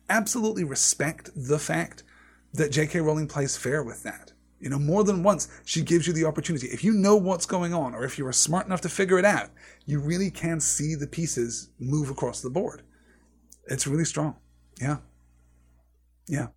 absolutely respect the fact that J.K. Rowling plays fair with that. You know, more than once, she gives you the opportunity. If you know what's going on, or if you are smart enough to figure it out, you really can see the pieces move across the board. It's really strong. Yeah. Yeah.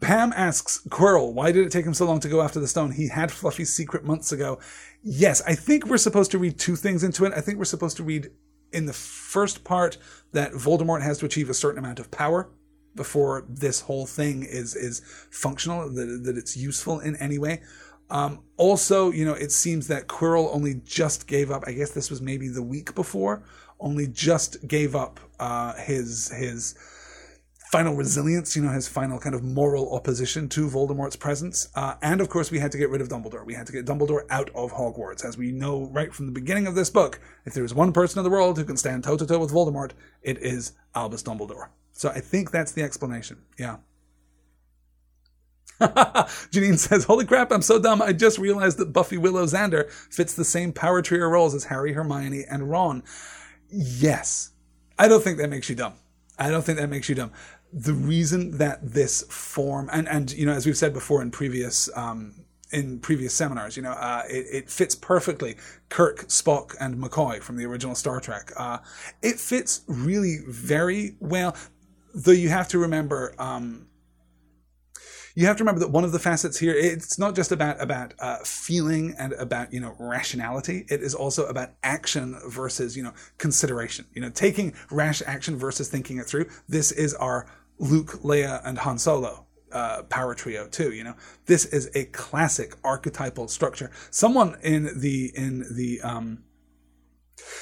Pam asks Quirrell, why did it take him so long to go after the stone? He had Fluffy's secret months ago. Yes, I think we're supposed to read two things into it. I think we're supposed to read in the first part that Voldemort has to achieve a certain amount of power before this whole thing is is functional, that, that it's useful in any way. Um, also, you know, it seems that Quirrell only just gave up. I guess this was maybe the week before. Only just gave up uh, his his final resilience, you know, his final kind of moral opposition to Voldemort's presence. Uh, and of course, we had to get rid of Dumbledore. We had to get Dumbledore out of Hogwarts. As we know right from the beginning of this book, if there is one person in the world who can stand toe to toe with Voldemort, it is Albus Dumbledore. So I think that's the explanation. Yeah. (laughs) Janine says, Holy crap, I'm so dumb. I just realized that Buffy Willow Xander fits the same power trio roles as Harry, Hermione, and Ron. Yes. I don't think that makes you dumb. I don't think that makes you dumb the reason that this form and and you know as we've said before in previous um, in previous seminars, you know, uh, it, it, fits perfectly. Kirk, Spock, and McCoy from the original Star Trek. Uh, it fits really very well, though you have to remember. Um, you have to remember that one of the facets here, it's not just about about uh, feeling and about you know rationality. It is also about action versus you know consideration. You know, taking rash action versus thinking it through. This is our Luke, Leia, and Han Solo uh, power trio too. You know, this is a classic archetypal structure. Someone in the in the um,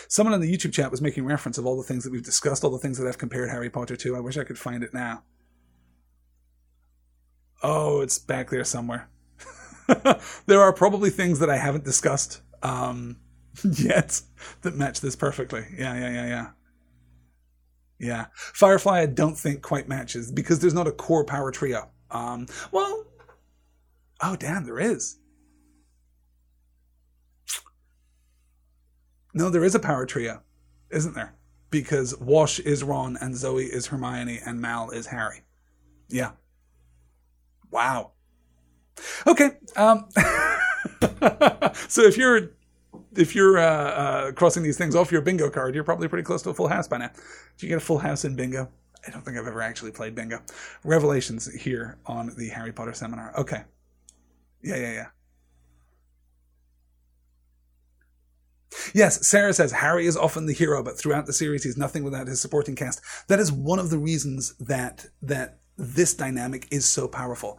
someone in the YouTube chat was making reference of all the things that we've discussed, all the things that I've compared Harry Potter to. I wish I could find it now. Oh, it's back there somewhere. (laughs) there are probably things that I haven't discussed um, (laughs) yet that match this perfectly. Yeah, yeah, yeah, yeah. Yeah. Firefly, I don't think quite matches because there's not a core power trio. Um, well, oh, damn, there is. No, there is a power trio, isn't there? Because Wash is Ron and Zoe is Hermione and Mal is Harry. Yeah. Wow. Okay. Um, (laughs) so if you're if you're uh, uh, crossing these things off your bingo card, you're probably pretty close to a full house by now. Did you get a full house in bingo? I don't think I've ever actually played bingo. Revelations here on the Harry Potter seminar. Okay. Yeah, yeah, yeah. Yes, Sarah says Harry is often the hero, but throughout the series he's nothing without his supporting cast. That is one of the reasons that that this dynamic is so powerful.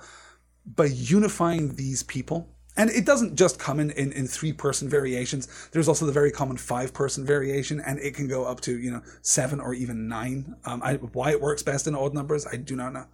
By unifying these people, and it doesn't just come in, in, in three person variations. There's also the very common five person variation, and it can go up to, you know, seven or even nine. Um, I, why it works best in odd numbers, I do not know.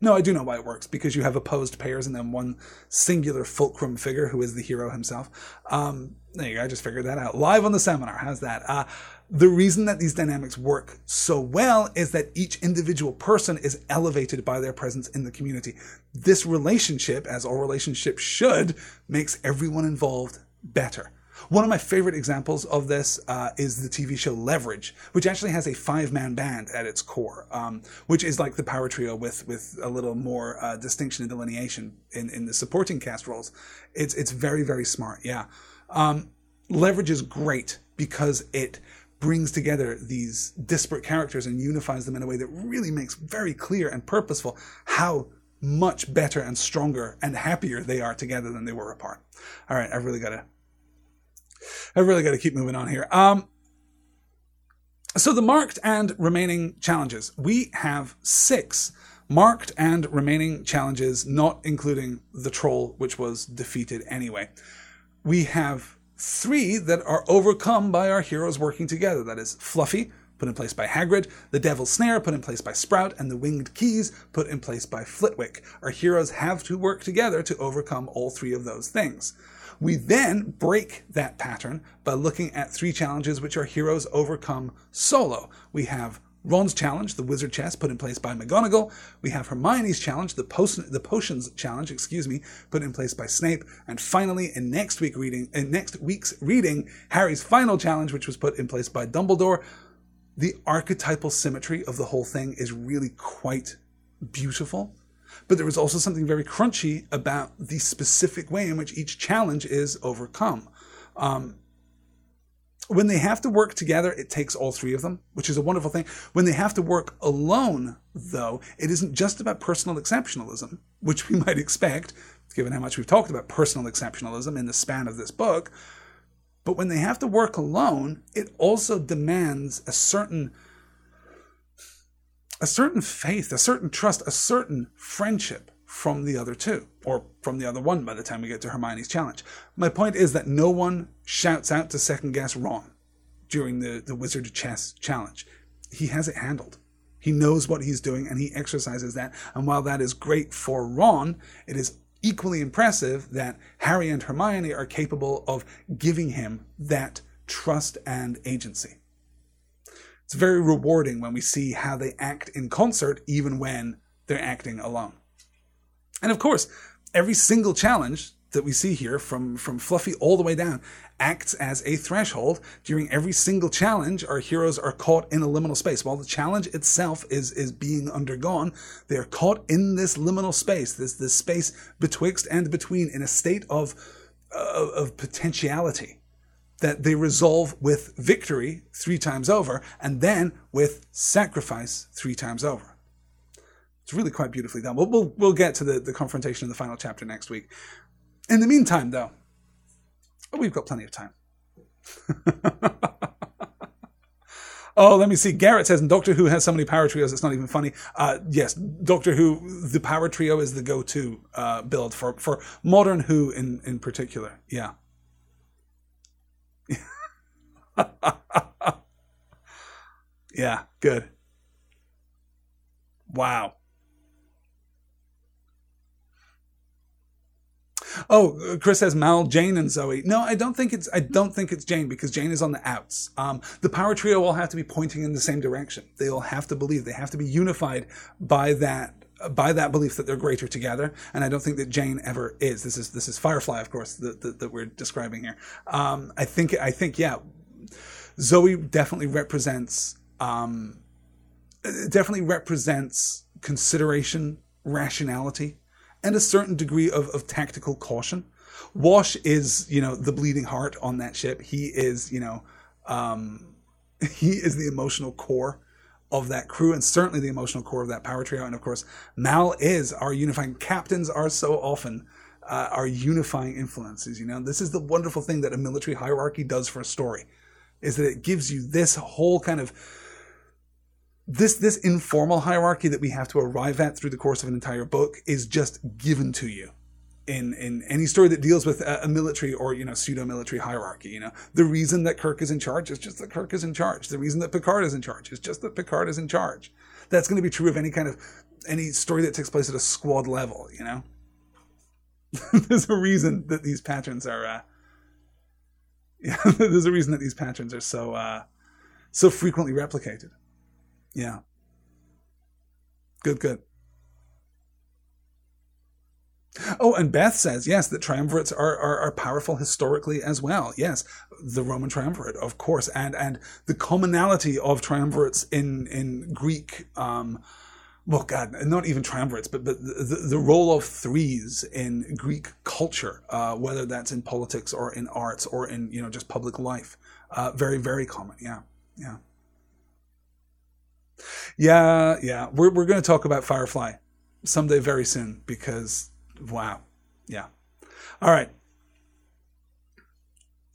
No, I do know why it works because you have opposed pairs and then one singular fulcrum figure who is the hero himself. Um, there you go. I just figured that out live on the seminar. How's that? Uh, the reason that these dynamics work so well is that each individual person is elevated by their presence in the community. This relationship, as all relationships should, makes everyone involved better. One of my favorite examples of this uh, is the TV show Leverage, which actually has a five-man band at its core, um, which is like the power trio with with a little more uh, distinction and delineation in, in the supporting cast roles. It's it's very very smart. Yeah, um, Leverage is great because it brings together these disparate characters and unifies them in a way that really makes very clear and purposeful how much better and stronger and happier they are together than they were apart. All right, I've really got to, I've really got to keep moving on here. Um, so the marked and remaining challenges, we have six marked and remaining challenges, not including the troll, which was defeated anyway. We have three that are overcome by our heroes working together. That is Fluffy, put in place by Hagrid, the Devil's Snare, put in place by Sprout, and the Winged Keys, put in place by Flitwick. Our heroes have to work together to overcome all three of those things. We then break that pattern by looking at three challenges which our heroes overcome solo. We have Ron's challenge, the wizard chess put in place by McGonagall. We have Hermione's challenge, the, the potions challenge, excuse me, put in place by Snape. And finally, in next week reading, in next week's reading, Harry's final challenge, which was put in place by Dumbledore. The archetypal symmetry of the whole thing is really quite beautiful. But there was also something very crunchy about the specific way in which each challenge is overcome. Um, when they have to work together, it takes all three of them, which is a wonderful thing. When they have to work alone, though, it isn't just about personal exceptionalism, which we (laughs) might expect, given how much we've talked about personal exceptionalism in the span of this book. But when they have to work alone, it also demands a certain a certain faith, a certain trust, a certain friendship from the other two, or from the other one by the time we get to Hermione's challenge. My point is that no one shouts out to second guess Ron during the, the Wizard of Chess challenge. He has it handled. He knows what he's doing and he exercises that. And while that is great for Ron, it is equally impressive that Harry and Hermione are capable of giving him that trust and agency. It's very rewarding when we see how they act in concert, even when they're acting alone. And of course, every single challenge that we see here from, from Fluffy all the way down acts as a threshold. During every single challenge, our heroes are caught in a liminal space. While the challenge itself is, is being undergone, they are caught in this liminal space, this, this space betwixt and between in a state of, of, of potentiality that they resolve with victory three times over and then with sacrifice three times over. It's really quite beautifully done. We'll, we'll, we'll get to the, the confrontation in the final chapter next week. In the meantime, though, we've got plenty of time. (laughs) oh, let me see. Garrett says, Doctor Who has so many power trios, it's not even funny. Uh, yes, Doctor Who, the power trio is the go to uh, build for, for modern Who in, in particular. Yeah. (laughs) yeah, good. Wow. Oh, Chris has Mal, Jane, and Zoe. No, I don't think it's. I don't think it's Jane because Jane is on the outs. Um, the power trio all have to be pointing in the same direction. They all have to believe. They have to be unified by that by that belief that they're greater together. And I don't think that Jane ever is. This is this is Firefly, of course, that, that, that we're describing here. Um, I think I think yeah, Zoe definitely represents um, definitely represents consideration, rationality, and a certain degree of, of tactical caution. Wash is, you know, the bleeding heart on that ship. He is, you know, um, (laughs) he is the emotional core of that crew and certainly the emotional core of that power trio. And of course, Mal is our unifying. Captains are so often uh, our unifying influences. You know, this is the wonderful thing that a military hierarchy does for a story, is that it gives you this whole kind of this this informal hierarchy that we have to arrive at through the course of an entire book is just given to you in in any story that deals with a, a military or you know pseudo military hierarchy. You know, the reason that Kirk is in charge is just that Kirk is in charge. The reason that Picard is in charge is just that Picard is in charge. That's going to be true of any kind of any story that takes place at a squad level. You know, (laughs) there's a reason that these patterns are. Uh, yeah, (laughs) there's a reason that these patterns are so uh, so frequently replicated. Yeah. Good, good. Oh, and Beth says, yes, that triumvirates are, are, are, powerful historically as well. Yes, the Roman triumvirate, of course, and, and the commonality of triumvirates in, in Greek, um, well, God, not even triumvirates, but, but the, the role of threes in Greek culture, uh, whether that's in politics or in arts or in, you know, just public life. Uh, very, very common. Yeah. Yeah. Yeah. Yeah. We're, we're going to talk about Firefly someday very soon because Wow. Yeah. All right.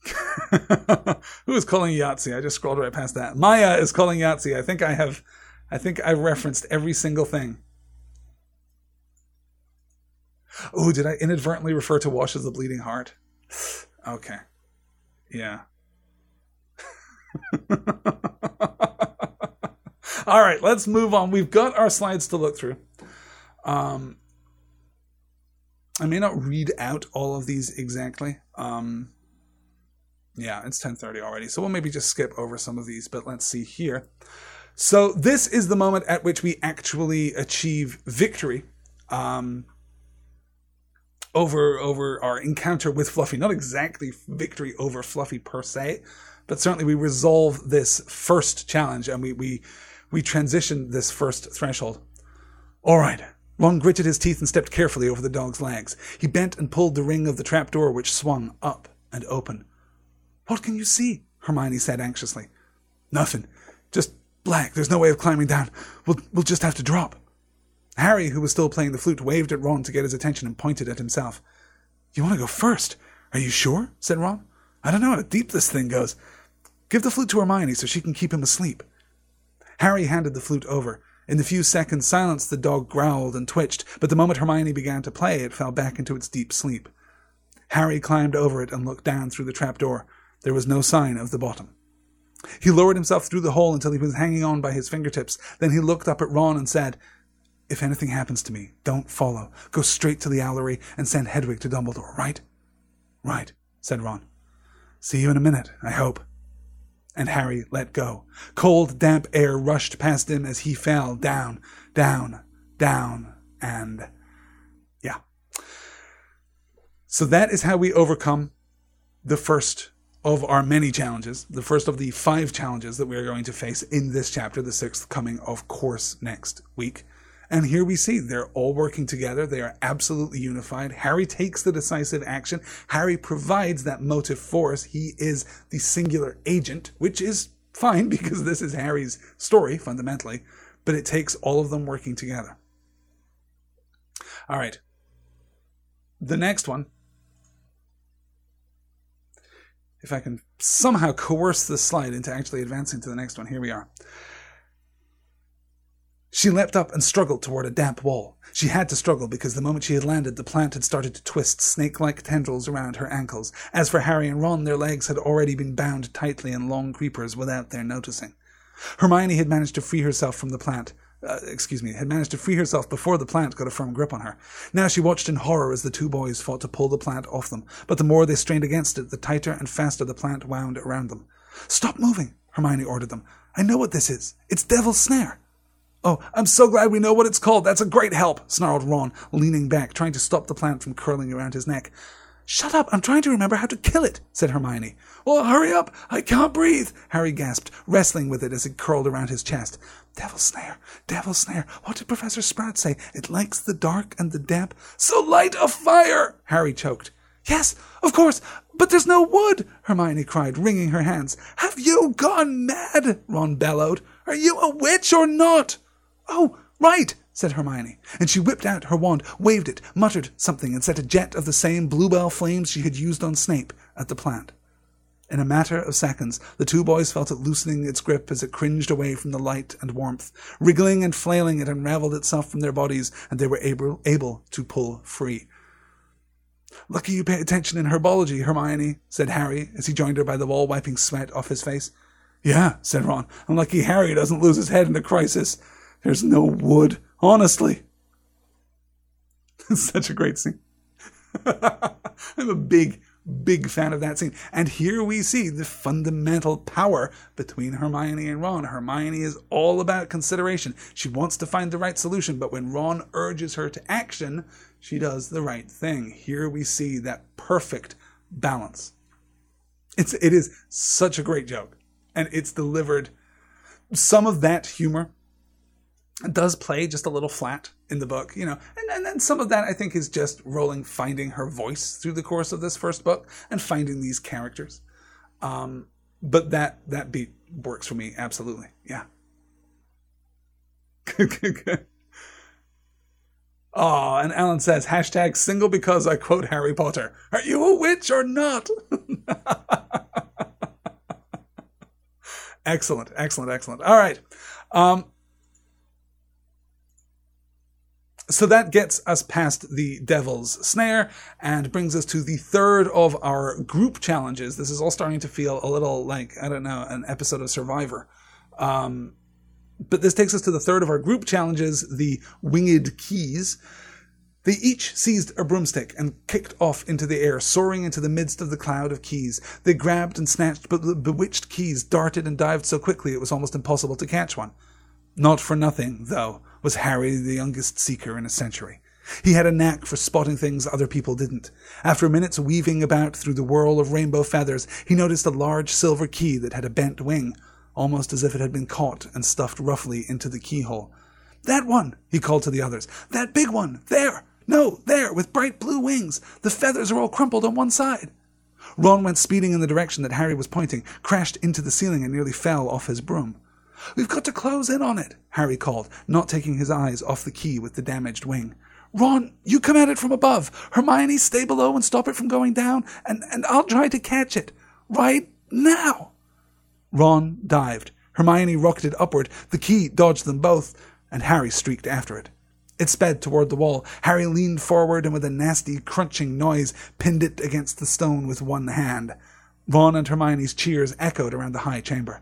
(laughs) Who is calling Yahtzee? I just scrolled right past that. Maya is calling Yahtzee. I think I have, I think I referenced every single thing Oh, did I inadvertently refer to Wash as the bleeding heart? Okay. Yeah. (laughs) All right, let's move on. We've got our slides to look through. Um, I may not read out all of these exactly. Um, yeah, it's 10:30 already, so we'll maybe just skip over some of these. But let's see here. So this is the moment at which we actually achieve victory um, over over our encounter with Fluffy. Not exactly victory over Fluffy per se, but certainly we resolve this first challenge and we we we transition this first threshold. All right. Ron gritted his teeth and stepped carefully over the dog's legs. He bent and pulled the ring of the trapdoor, which swung up and open. What can you see? Hermione said anxiously. Nothing. Just black. There's no way of climbing down. We'll, we'll just have to drop. Harry, who was still playing the flute, waved at Ron to get his attention and pointed at himself. You want to go first? Are you sure? said Ron. I don't know how deep this thing goes. Give the flute to Hermione so she can keep him asleep. Harry handed the flute over. In the few seconds' silence, the dog growled and twitched, but the moment Hermione began to play, it fell back into its deep sleep. Harry climbed over it and looked down through the trapdoor. There was no sign of the bottom. He lowered himself through the hole until he was hanging on by his fingertips. Then he looked up at Ron and said, If anything happens to me, don't follow. Go straight to the owlery and send Hedwig to Dumbledore, right? Right, said Ron. See you in a minute, I hope and Harry let go. Cold, damp air rushed past him as he fell down, down, down, and yeah. So that is how we overcome the first of our many challenges, the first of the five challenges that we are going to face in this chapter, the sixth coming, of course, next week. And here we see they're all working together. They are absolutely unified. Harry takes the decisive action. Harry provides that motive force. He is the singular agent, which is fine (laughs) because this is Harry's story fundamentally, but it takes all of them working together. All right. The next one. If I can somehow coerce this slide into actually advancing to the next one, here we are. She leapt up and struggled toward a damp wall. She had to struggle because the moment she had landed, the plant had started to twist snake-like tendrils around her ankles. As for Harry and Ron, their legs had already been bound tightly in long creepers without their noticing. Hermione had managed to free herself from the plant. Uh, excuse me, had managed to free herself before the plant got a firm grip on her. Now she watched in horror as the two boys fought to pull the plant off them, but the more they strained against it, the tighter and faster the plant wound around them. Stop moving, Hermione ordered them. I know what this is. It's Devil's Snare. Oh, I'm so glad we know what it's called. That's a great help, snarled Ron, leaning back, trying to stop the plant from curling around his neck. Shut up, I'm trying to remember how to kill it, said Hermione. Well, hurry up, I can't breathe, Harry gasped, wrestling with it as it curled around his chest. Devil snare, devil snare. What did Professor Sprout say? It likes the dark and the damp. So light a fire, Harry choked. Yes, of course, but there's no wood, Hermione cried, wringing her hands. Have you gone mad? Ron bellowed. Are you a witch or not? Oh, right, said Hermione, and she whipped out her wand, waved it, muttered something, and set a jet of the same bluebell flames she had used on Snape at the plant. In a matter of seconds, the two boys felt it loosening its grip as it cringed away from the light and warmth. Wriggling and flailing, it unraveled itself from their bodies, and they were able, able to pull free. Lucky you pay attention in herbology, Hermione, said Harry, as he joined her by the wall, wiping sweat off his face. Yeah, said Ron. I'm lucky Harry doesn't lose his head in a crisis. There's no wood, honestly. (laughs) It's such a great scene. (laughs) I'm a big, big fan of that scene. And here we see the fundamental power between Hermione and Ron. Hermione is all about consideration. She wants to find the right solution, but when Ron urges her to action, she does the right thing. Here we see that perfect balance. It's it is such a great joke. And it's delivered some of that humor does play just a little flat in the book, you know, and, and then some of that I think is just Rowling finding her voice through the course of this first book and finding these characters. Um, but that that beat works for me absolutely. Yeah. (laughs) Oh, and Alan says hashtag single because I quote Harry Potter. Are you a witch or not? (laughs) excellent, excellent, excellent. All right. Um, so that gets us past the devil's snare and brings us to the third of our group challenges. This is all starting to feel a little like, I don't know, an episode of Survivor. Um, but this takes us to the third of our group challenges, the winged keys. They each seized a broomstick and kicked off into the air, soaring into the midst of the cloud of keys. They grabbed and snatched, but the bewitched keys darted and dived so quickly it was almost impossible to catch one. Not for nothing, though, was Harry the youngest seeker in a century. He had a knack for spotting things other people didn't. After minute's weaving about through the whirl of rainbow feathers, he noticed a large silver key that had a bent wing, almost as if it had been caught and stuffed roughly into the keyhole. That one, he called to the others. That big one, there. No, there, with bright blue wings. The feathers are all crumpled on one side. Ron went speeding in the direction that Harry was pointing, crashed into the ceiling, and nearly fell off his broom. We've got to close in on it, Harry called, not taking his eyes off the key with the damaged wing. Ron, you come at it from above. Hermione, stay below and stop it from going down, and, and I'll try to catch it. Right now. Ron dived. Hermione rocketed upward. The key dodged them both, and Harry streaked after it. It sped toward the wall. Harry leaned forward and with a nasty crunching noise pinned it against the stone with one hand. Ron and Hermione's cheers echoed around the high chamber.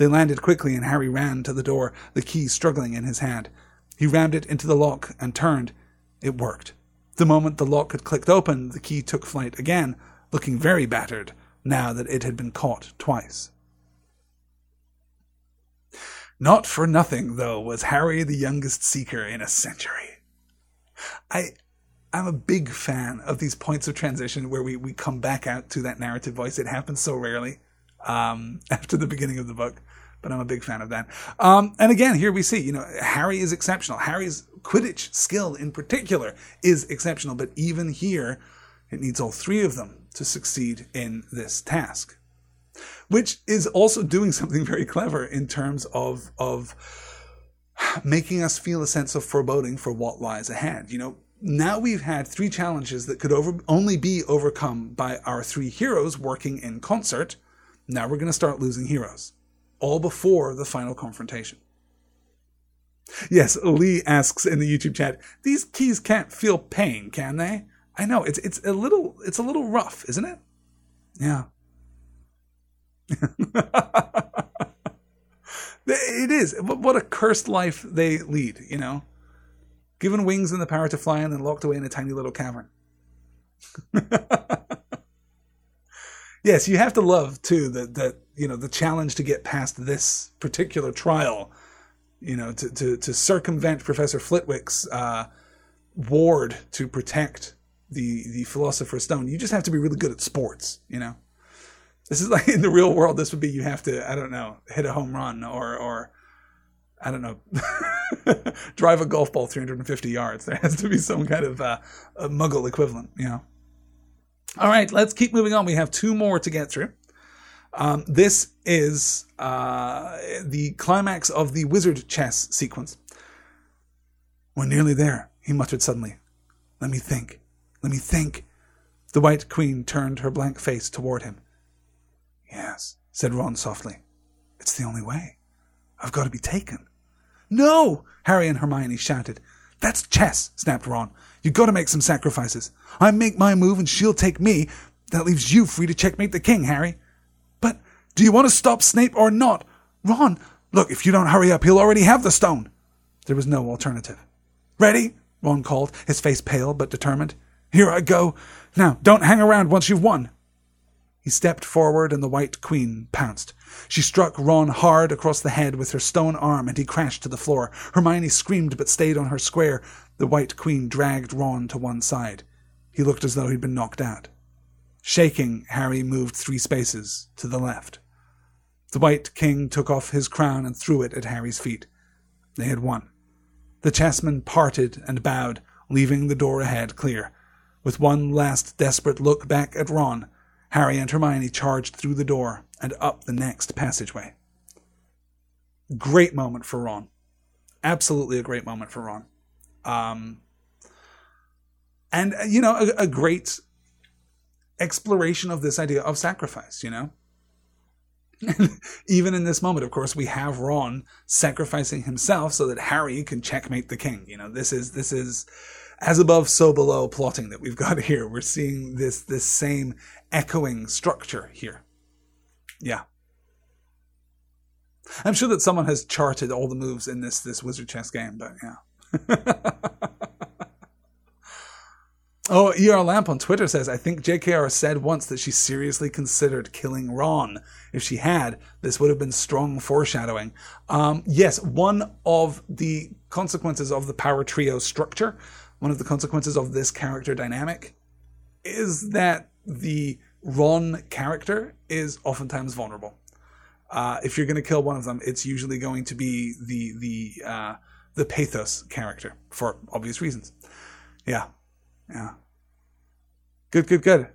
They landed quickly and Harry ran to the door, the key struggling in his hand. He rammed it into the lock and turned. It worked. The moment the lock had clicked open, the key took flight again, looking very battered now that it had been caught twice. Not for nothing, though, was Harry the youngest seeker in a century. I, I'm a big fan of these points of transition where we, we come back out to that narrative voice. It happens so rarely um, (laughs) after the beginning of the book, but I'm a big fan of that. Um, and again, here we see, you know, Harry is exceptional. Harry's Quidditch skill in particular is exceptional, but even here, it needs all three of them to succeed in this task which is also doing (laughs) something very clever in terms of of making us feel a sense of foreboding for what lies ahead. You know, now we've had three challenges that could over, only be overcome by our three heroes working in concert. Now we're going to start losing heroes, all before the final confrontation. Yes, Lee asks in the YouTube chat, these keys can't feel pain, can they? I know, it's it's a little it's a little rough, isn't it? Yeah. (laughs) it is. What a cursed life they lead, you know? Given wings and the power to fly and then locked away in a tiny little cavern. (laughs) yes, you have to love too that that you know the challenge to get past this particular trial, you know, to to, to circumvent Professor Flitwick's uh, ward to protect the the Philosopher's Stone. You just have to be really good at sports, you know. This is (laughs) like in the real world. This would be you have to I don't know hit a home run or or I don't know (laughs) drive a golf ball 350 yards. There has to be some kind of uh, Muggle equivalent, you know. All right, let's keep moving on. We have two more to get through. Um, this is uh, the climax of the wizard chess sequence. We're nearly there, he muttered suddenly. Let me think. Let me think. The White Queen turned her blank face toward him. Yes, said Ron softly. It's the only way. I've got to be taken. No! Harry and Hermione shouted. That's chess, snapped Ron. You've got to make some sacrifices. I make my move and she'll take me. That leaves you free to checkmate the king, Harry. But do you want to stop Snape or not? Ron, look, if you don't hurry up, he'll already have the stone. There was no alternative. Ready? Ron called, his face pale but determined. Here I go. Now, don't hang around once you've won. He stepped forward and the White Queen pounced. She struck Ron hard across the head with her stone arm and he crashed to the floor. Hermione screamed but stayed on her square. The White Queen dragged Ron to one side. He looked as though he'd been knocked out. Shaking, Harry moved three spaces to the left. The White King took off his crown and threw it at Harry's feet. They had won. The chessmen parted and bowed, leaving the door ahead clear. With one last desperate look back at Ron, Harry and Hermione charged through the door and up the next passageway. Great moment for Ron. Absolutely a great moment for Ron. Um, and, uh, you know, a, a great exploration of this idea of sacrifice, you know? (laughs) Even in this moment, of course, we have Ron sacrificing himself so that Harry can checkmate the king. You know, this is this is as above, so below plotting that we've got (laughs) here. We're seeing this this same echoing structure here. Yeah. I'm sure that someone has charted all the moves in this this wizard chess game, but yeah. (laughs) Oh, ER Lamp on Twitter says, I think JKR said once that she seriously considered killing Ron. If she had, this would have been strong foreshadowing. Um, yes, one of the consequences of the power trio structure, one of the consequences of this character dynamic, is that the Ron character is oftentimes vulnerable. Uh, if you're going to kill one of them, it's usually going to be the the uh, the pathos character for obvious reasons. Yeah, yeah. Good, good, good.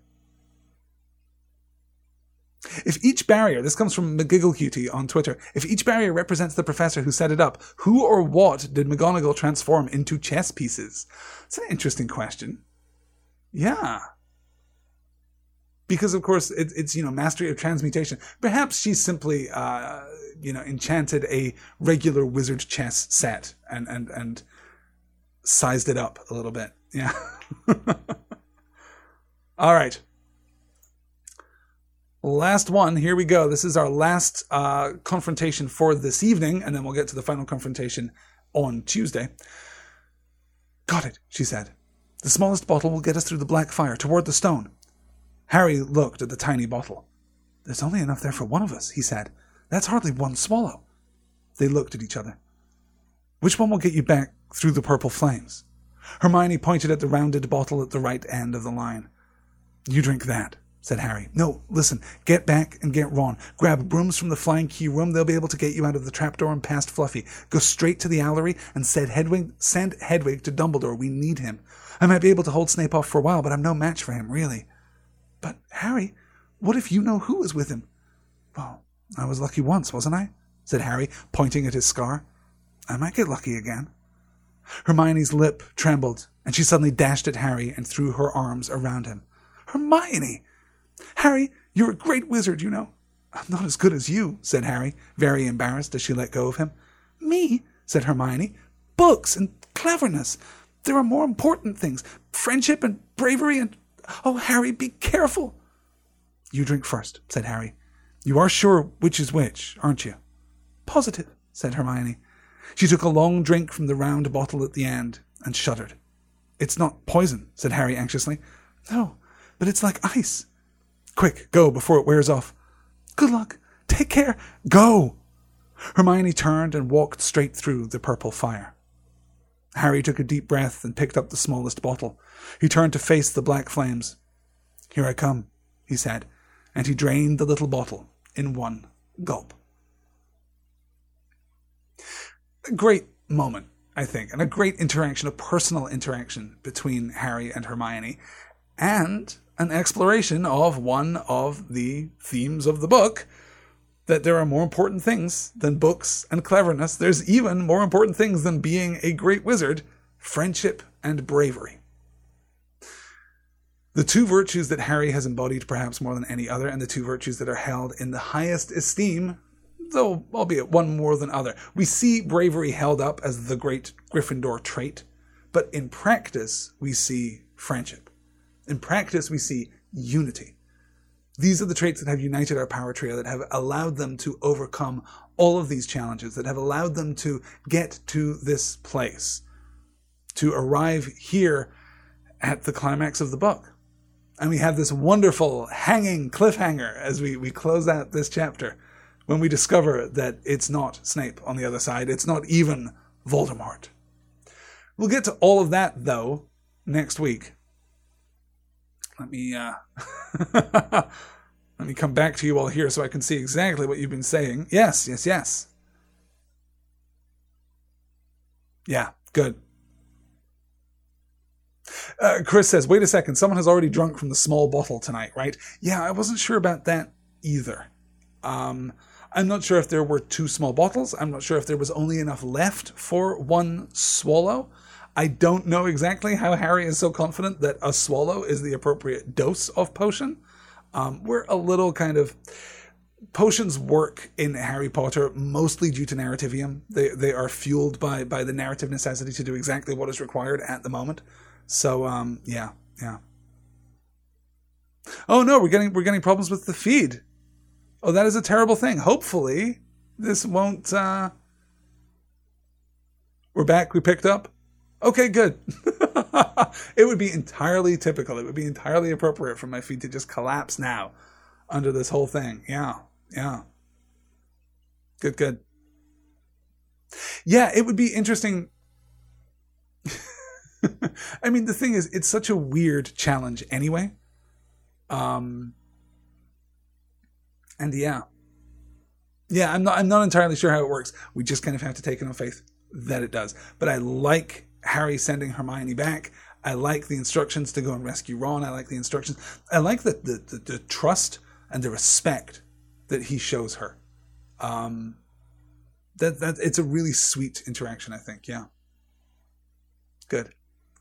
If each barrier, this comes from McGigglecutie on Twitter, if each barrier represents the professor who set it up, who or what did McGonagall transform into chess pieces? It's an interesting question. Yeah. Because of course it, it's, you know, mastery of transmutation. Perhaps she simply, uh, you know, enchanted a regular wizard chess set and, and, and sized it up a little bit. Yeah. (laughs) All right. Last one. Here we go. This is our last uh, confrontation for this evening, and then we'll get to the final confrontation on Tuesday. Got it, she said. The smallest bottle will get us through the black fire toward the stone. Harry looked at the tiny bottle. There's only enough there for one of us, he said. That's hardly one swallow. They looked at each other. Which one will get you back through the purple flames? Hermione pointed at the rounded bottle at the right end of the line. You drink that, said Harry. No, listen, get back and get Ron. Grab brooms from the flying key room. They'll be able to get you out of the trapdoor and past Fluffy. Go straight to the Owlery and send Hedwig, send Hedwig to Dumbledore. We need him. I might be able to hold Snape off for a while, but I'm no match for him, really. But, Harry, what if you know who is with him? Well, I was lucky once, wasn't I? said Harry, pointing at his scar. I might get lucky again. Hermione's lip trembled, and she suddenly dashed at Harry and threw her arms around him. Hermione! Harry, you're a great wizard, you know. I'm not as good as you, said Harry, very embarrassed as she let go of him. Me? said Hermione. Books and cleverness. There are more important things friendship and bravery and. Oh, Harry, be careful. You drink first, said Harry. You are sure which is which, aren't you? Positive, said Hermione. She took a long drink from the round bottle at the end and shuddered. It's not poison, said Harry anxiously. No, but it's like ice. Quick, go before it wears off. Good luck. Take care. Go. Hermione turned and walked straight through the purple fire. Harry took a deep breath and picked up the smallest bottle. He turned to face the black flames. Here I come, he said, and he drained the little bottle in one gulp. A great moment, I think, and a great interaction, a personal interaction between Harry and Hermione, and an exploration of one of the themes of the book that there are more important things than books and cleverness. There's even more important things than being a great wizard friendship and bravery. The two virtues that Harry has embodied perhaps more than any other, and the two virtues that are held in the highest esteem, though albeit one more than other. We see bravery held up as the great Gryffindor trait, but in practice, we see friendship. In practice, we see unity. These are the traits that have united our power trio, that have allowed them to overcome all of these challenges, that have allowed them to get to this place, to arrive here at the climax of the book. And we have this wonderful hanging cliffhanger as we, we close out this chapter when we discover that it's not Snape on the other side, it's not even Voldemort. We'll get to all of that, though, next week let me uh, (laughs) let me come back to you all here so I can see exactly what you've been saying. Yes, yes, yes. Yeah, good. Uh, Chris says, wait a second, someone has already drunk from the small bottle tonight, right? Yeah, I wasn't sure about that either. Um, I'm not sure if there were two small bottles. I'm not sure if there was only enough left for one swallow. I don't know exactly how Harry is so confident that a swallow is the appropriate dose of potion. Um, we're a little kind of potions work in Harry Potter mostly due to narrativium. They they are fueled by by the narrative necessity to do exactly what is required at the moment. So um, yeah, yeah. Oh no, we're getting we're getting problems with the feed. Oh, that is a terrible thing. Hopefully, this won't. Uh... We're back. We picked up. Okay, good. (laughs) it would be entirely typical. It would be entirely appropriate for my feed to just collapse now under this whole thing. Yeah, yeah. Good, good. Yeah, it would be interesting. (laughs) I mean, the thing is, it's such a weird challenge anyway. Um, and yeah, yeah, I'm not, I'm not entirely sure how it works. We just kind of have to take it on faith that it does. But I like Harry sending Hermione back. I like the instructions to go and rescue Ron. I like the instructions. I like the, the, the, the trust and the respect that he shows her. Um, that that it's a really sweet interaction. I think. Yeah. Good.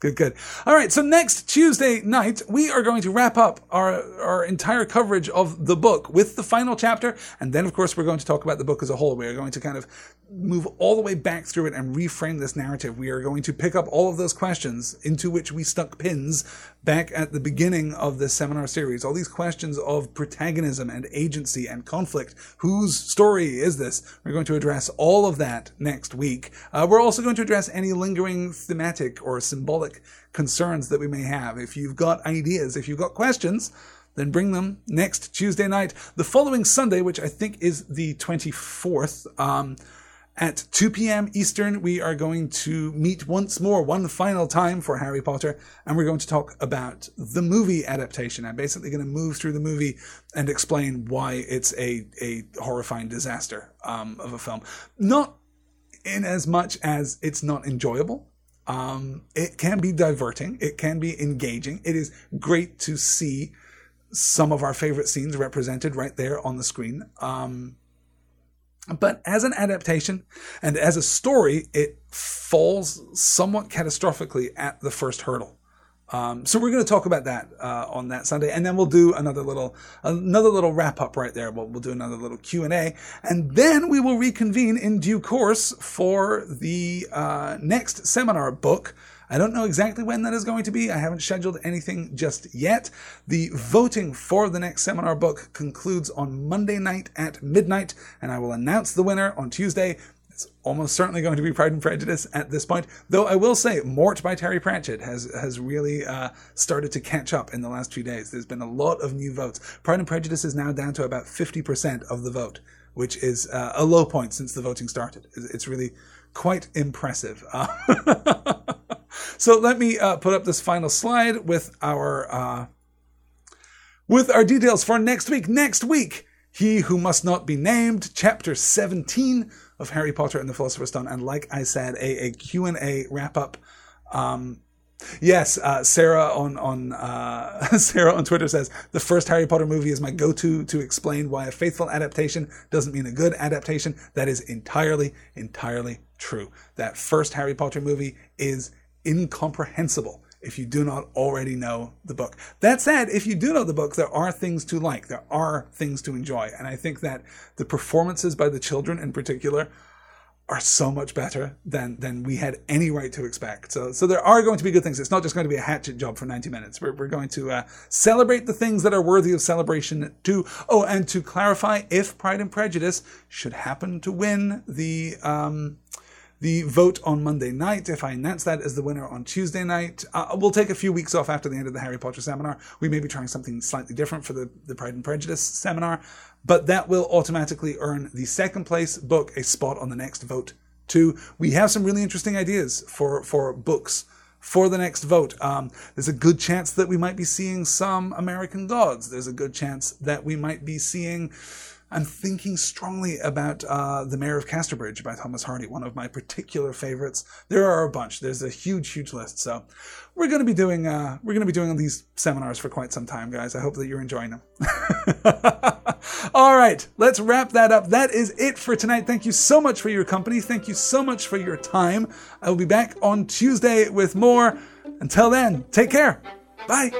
Good, good. All right, so next Tuesday night, we are going to wrap up our, our entire coverage of the book with the final chapter. And then, of course, we're going to talk about the book as a whole. We are going to kind of move all the way back through it and reframe this narrative. We are going to pick up all of those questions into which we stuck pins back at the beginning of this seminar series. All these questions of protagonism and agency and conflict. Whose story is this? We're going to address all of that next week. Uh, we're also going to address any lingering thematic or symbolic concerns that we may have. If you've got ideas, if you've got questions, then bring them next Tuesday night. The following Sunday, which I think is the 24th, um, at 2 p.m. Eastern, we are going to meet once more, one final time for Harry Potter, and we're going to talk about the movie adaptation. I'm basically going to move through the movie and explain why it's a, a horrifying disaster um, of a film. Not in as much as it's not enjoyable. Um, it can be diverting. It can be engaging. It is great to see some of our favorite scenes represented right there on the screen. Um, but as an adaptation and as a story, it falls somewhat catastrophically at the first hurdle. Um, so we're going to talk about that uh, on that Sunday, and then we'll do another little another little wrap up right there. We'll, we'll do another little Q and A, and then we will reconvene in due course for the uh, next seminar book I don't know exactly when that is going to be. I haven't scheduled anything just yet. The voting for the next seminar book concludes on Monday night at midnight, and I will announce the winner on Tuesday. It's almost certainly going to be Pride and Prejudice at this point, though I will say Mort by Terry Pratchett has has really uh, started to catch up in the last few days. There's been a lot of new votes. Pride and Prejudice is now down to about 50% of the vote, which is uh, a low point since the voting started. It's really quite impressive. Uh, (laughs) so let me uh, put up this final slide with our uh, with our details for next week. Next week, He Who Must Not Be Named, Chapter 17 of Harry Potter and the Philosopher's Stone, and like I said, a, a Q&A wrap up. Um, Yes, uh, Sarah on on uh, (laughs) Sarah on Twitter says the first Harry Potter movie is my go-to to explain why a faithful adaptation doesn't mean a good adaptation. That is entirely, entirely true. That first Harry Potter movie is incomprehensible if you do not already know the book. That said, if you do know the book, there are things to like, there are things to enjoy. And I think that the performances by the children in particular are so much better than than we had any right to expect. So so there are going to be good things. It's not just going to be a hatchet job for 90 minutes. We're, we're going to uh, celebrate the things that are worthy of celebration too. Oh, and to clarify, if Pride and Prejudice should happen to win the um, the vote on Monday night. If I announce that as the winner on Tuesday night, uh, we'll take a few weeks off after the end of the Harry Potter seminar. We may be trying something slightly different for the, the Pride and Prejudice seminar, but that will automatically earn the second place book a spot on the next vote too. We have some really interesting ideas for, for books for the next vote. Um, there's a good chance that we might be seeing some American Gods. There's a good chance that we might be seeing I'm thinking strongly about uh, The Mayor of Casterbridge by Thomas Hardy, one of my particular favorites. There are a bunch. There's a huge, huge list. So we're going to be doing uh, we're going to be doing these seminars for quite some time, guys. I hope that you're enjoying them. (laughs) All right, let's wrap that up. That is it for tonight. Thank you so much for your company. Thank you so much for your time. I will be back on Tuesday with more. Until then, take care. Bye.